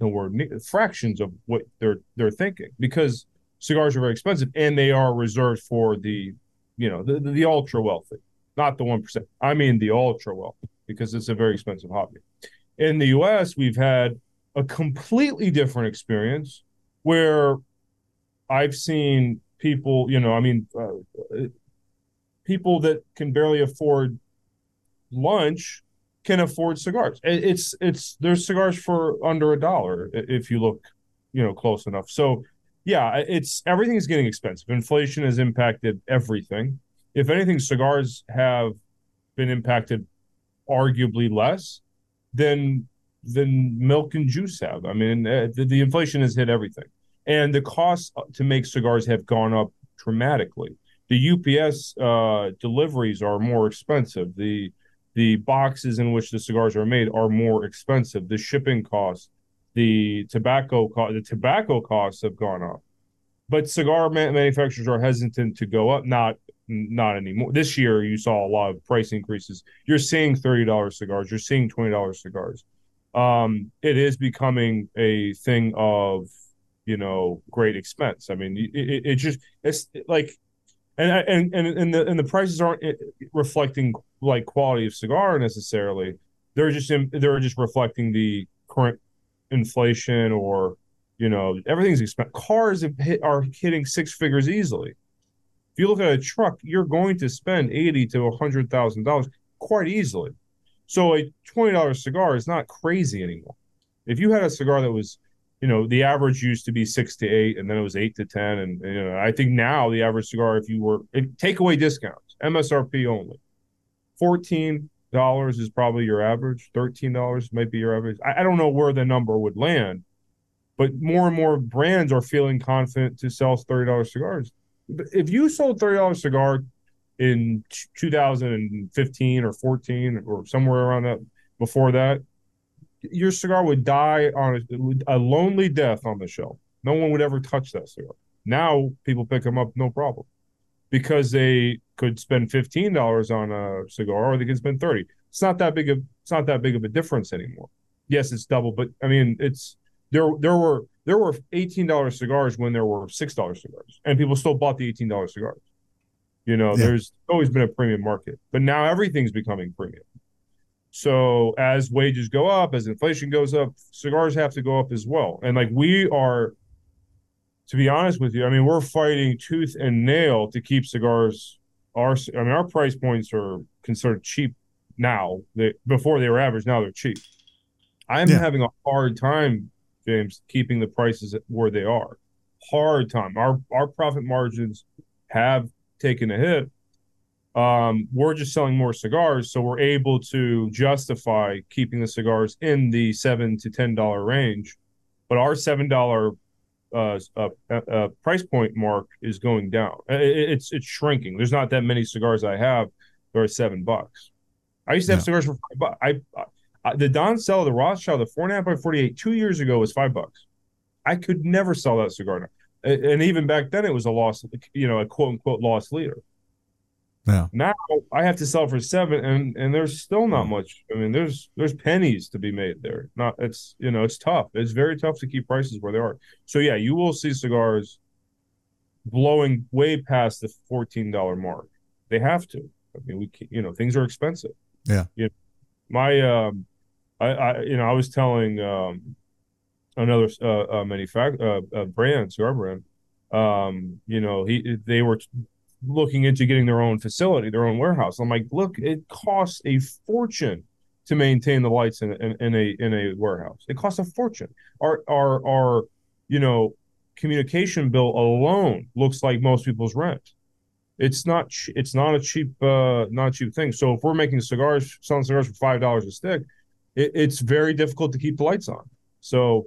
nowhere near fractions of what they're they're thinking because cigars are very expensive and they are reserved for the you know the, the ultra wealthy not the 1% i mean the ultra wealthy because it's a very expensive hobby in the us we've had a completely different experience where i've seen people you know i mean uh, people that can barely afford lunch can afford cigars. It's it's there's cigars for under a dollar if you look, you know, close enough. So yeah, it's everything is getting expensive. Inflation has impacted everything. If anything, cigars have been impacted arguably less than than milk and juice have. I mean, uh, the, the inflation has hit everything. And the costs to make cigars have gone up dramatically. The UPS uh, deliveries are more expensive. The the boxes in which the cigars are made are more expensive. The shipping costs, the tobacco co- the tobacco costs have gone up. But cigar manufacturers are hesitant to go up. Not not anymore. This year, you saw a lot of price increases. You're seeing thirty dollars cigars. You're seeing twenty dollars cigars. Um, it is becoming a thing of you know great expense. I mean, it, it, it just it's like, and and and and the and the prices aren't eh, reflecting like quality of cigar necessarily. They're just in, they're just reflecting the current inflation or you know everything's expensive. Cars hit, are hitting six figures easily. If you look at a truck, you're going to spend eighty to a hundred thousand dollars quite easily. So a twenty dollars cigar is not crazy anymore. If you had a cigar that was you know, the average used to be six to eight, and then it was eight to ten, and, and you know, I think now the average cigar, if you were take away discounts, MSRP only, fourteen dollars is probably your average. Thirteen dollars might be your average. I, I don't know where the number would land, but more and more brands are feeling confident to sell thirty dollars cigars. If you sold thirty dollars cigar in 2015 or 14 or somewhere around that before that, your cigar would die on a, a lonely death on the shelf. No one would ever touch that cigar. Now people pick them up no problem because they could spend fifteen dollars on a cigar or they could spend thirty. It's not that big of it's not that big of a difference anymore. Yes, it's double, but I mean it's there there were there were eighteen dollar cigars when there were six dollar cigars, and people still bought the eighteen dollar cigars. You know, yeah. there's always been a premium market, but now everything's becoming premium. So as wages go up, as inflation goes up, cigars have to go up as well. And like we are, to be honest with you, I mean, we're fighting tooth and nail to keep cigars. Our, I mean, our price points are considered cheap now. They before they were average, now they're cheap. I'm yeah. having a hard time, James, keeping the prices where they are. Hard time. Our our profit margins have taken a hit um, we're just selling more cigars, so we're able to justify keeping the cigars in the seven to ten dollar range. But our seven dollar uh, uh, uh, price point mark is going down. It, it's it's shrinking. There's not that many cigars I have that are seven bucks. I used to have yeah. cigars for five bucks. I, I, the Don Cella, the Rothschild, the four and a half by forty eight, two years ago was five bucks. I could never sell that cigar now. And even back then, it was a loss, you know, a quote unquote loss leader. Yeah. Now I have to sell for seven, and and there's still not much. I mean, there's there's pennies to be made there. Not it's you know it's tough. It's very tough to keep prices where they are. So yeah, you will see cigars blowing way past the fourteen dollar mark. They have to. I mean, we you know things are expensive. Yeah. You know, my um, I, I you know I was telling um another uh, uh manufacturer uh, uh, brand cigar brand um you know he they were looking into getting their own facility, their own warehouse. I'm like, look, it costs a fortune to maintain the lights in, in, in a in a warehouse. It costs a fortune. Our our our you know communication bill alone looks like most people's rent. It's not it's not a cheap uh, not cheap thing. So if we're making cigars, selling cigars for five dollars a stick, it, it's very difficult to keep the lights on. So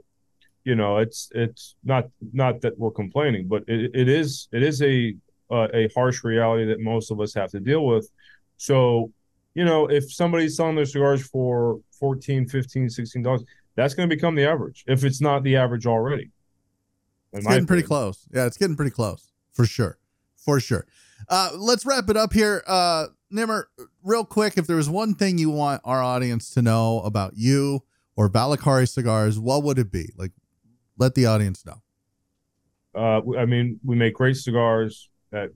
you know it's it's not not that we're complaining, but it, it is it is a uh, a harsh reality that most of us have to deal with. So, you know, if somebody's selling their cigars for 14, 15, 16 dollars, that's going to become the average if it's not the average already. It's getting pretty close. Yeah, it's getting pretty close for sure. For sure. Uh, let's wrap it up here. Uh, Nimmer, real quick, if there was one thing you want our audience to know about you or Valacari cigars, what would it be? Like, let the audience know. Uh, I mean, we make great cigars at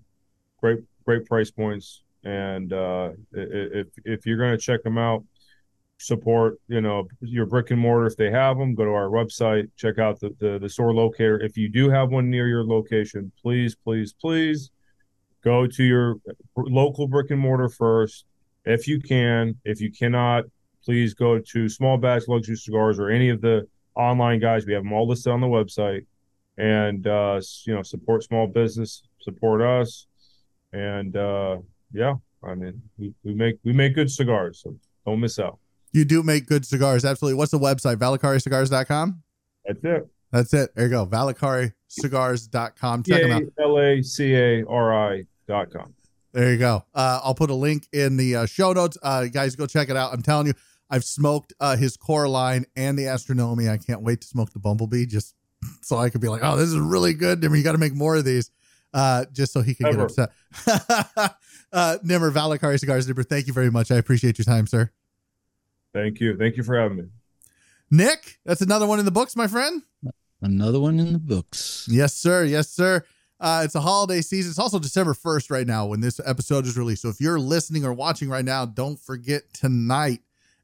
great great price points. And uh, if if you're going to check them out, support you know your brick and mortar if they have them. Go to our website, check out the the, the store locator. If you do have one near your location, please please please go to your local brick and mortar first if you can. If you cannot, please go to Small Batch Luxury Cigars or any of the online guys. We have them all listed on the website, and uh, you know support small business support us, and uh, yeah, I mean we, we make we make good cigars, so don't miss out. You do make good cigars, absolutely. What's the website? ValacariCigars.com? That's it. That's it. There you go. ValacariCigars.com. Check them out. L A C A R I dot com. There you go. Uh, I'll put a link in the uh, show notes. Uh, guys, go check it out. I'm telling you, I've smoked uh, his core line and the Astronomy. I can't wait to smoke the Bumblebee just so I could be like, oh, this is really good. Nimmer, you got to make more of these uh, just so he can Ever. get upset. uh, Nimmer, Valacari Cigars, Nimmer, thank you very much. I appreciate your time, sir. Thank you. Thank you for having me. Nick, that's another one in the books, my friend. Another one in the books. Yes, sir. Yes, sir. Uh, it's a holiday season. It's also December 1st right now when this episode is released. So if you're listening or watching right now, don't forget tonight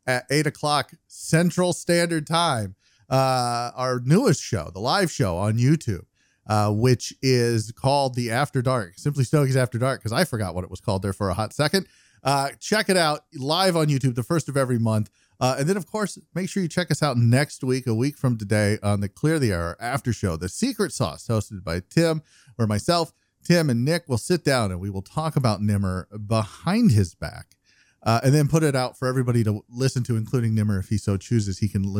at 8 o'clock Central Standard Time, uh, our newest show, the live show on YouTube, uh, which is called The After Dark, Simply Stogies After Dark, because I forgot what it was called there for a hot second. Uh, check it out live on YouTube, the first of every month. Uh, and then, of course, make sure you check us out next week, a week from today, on the Clear the Air after show, The Secret Sauce, hosted by Tim or myself. Tim and Nick will sit down and we will talk about Nimmer behind his back uh, and then put it out for everybody to listen to, including Nimmer if he so chooses. He can listen.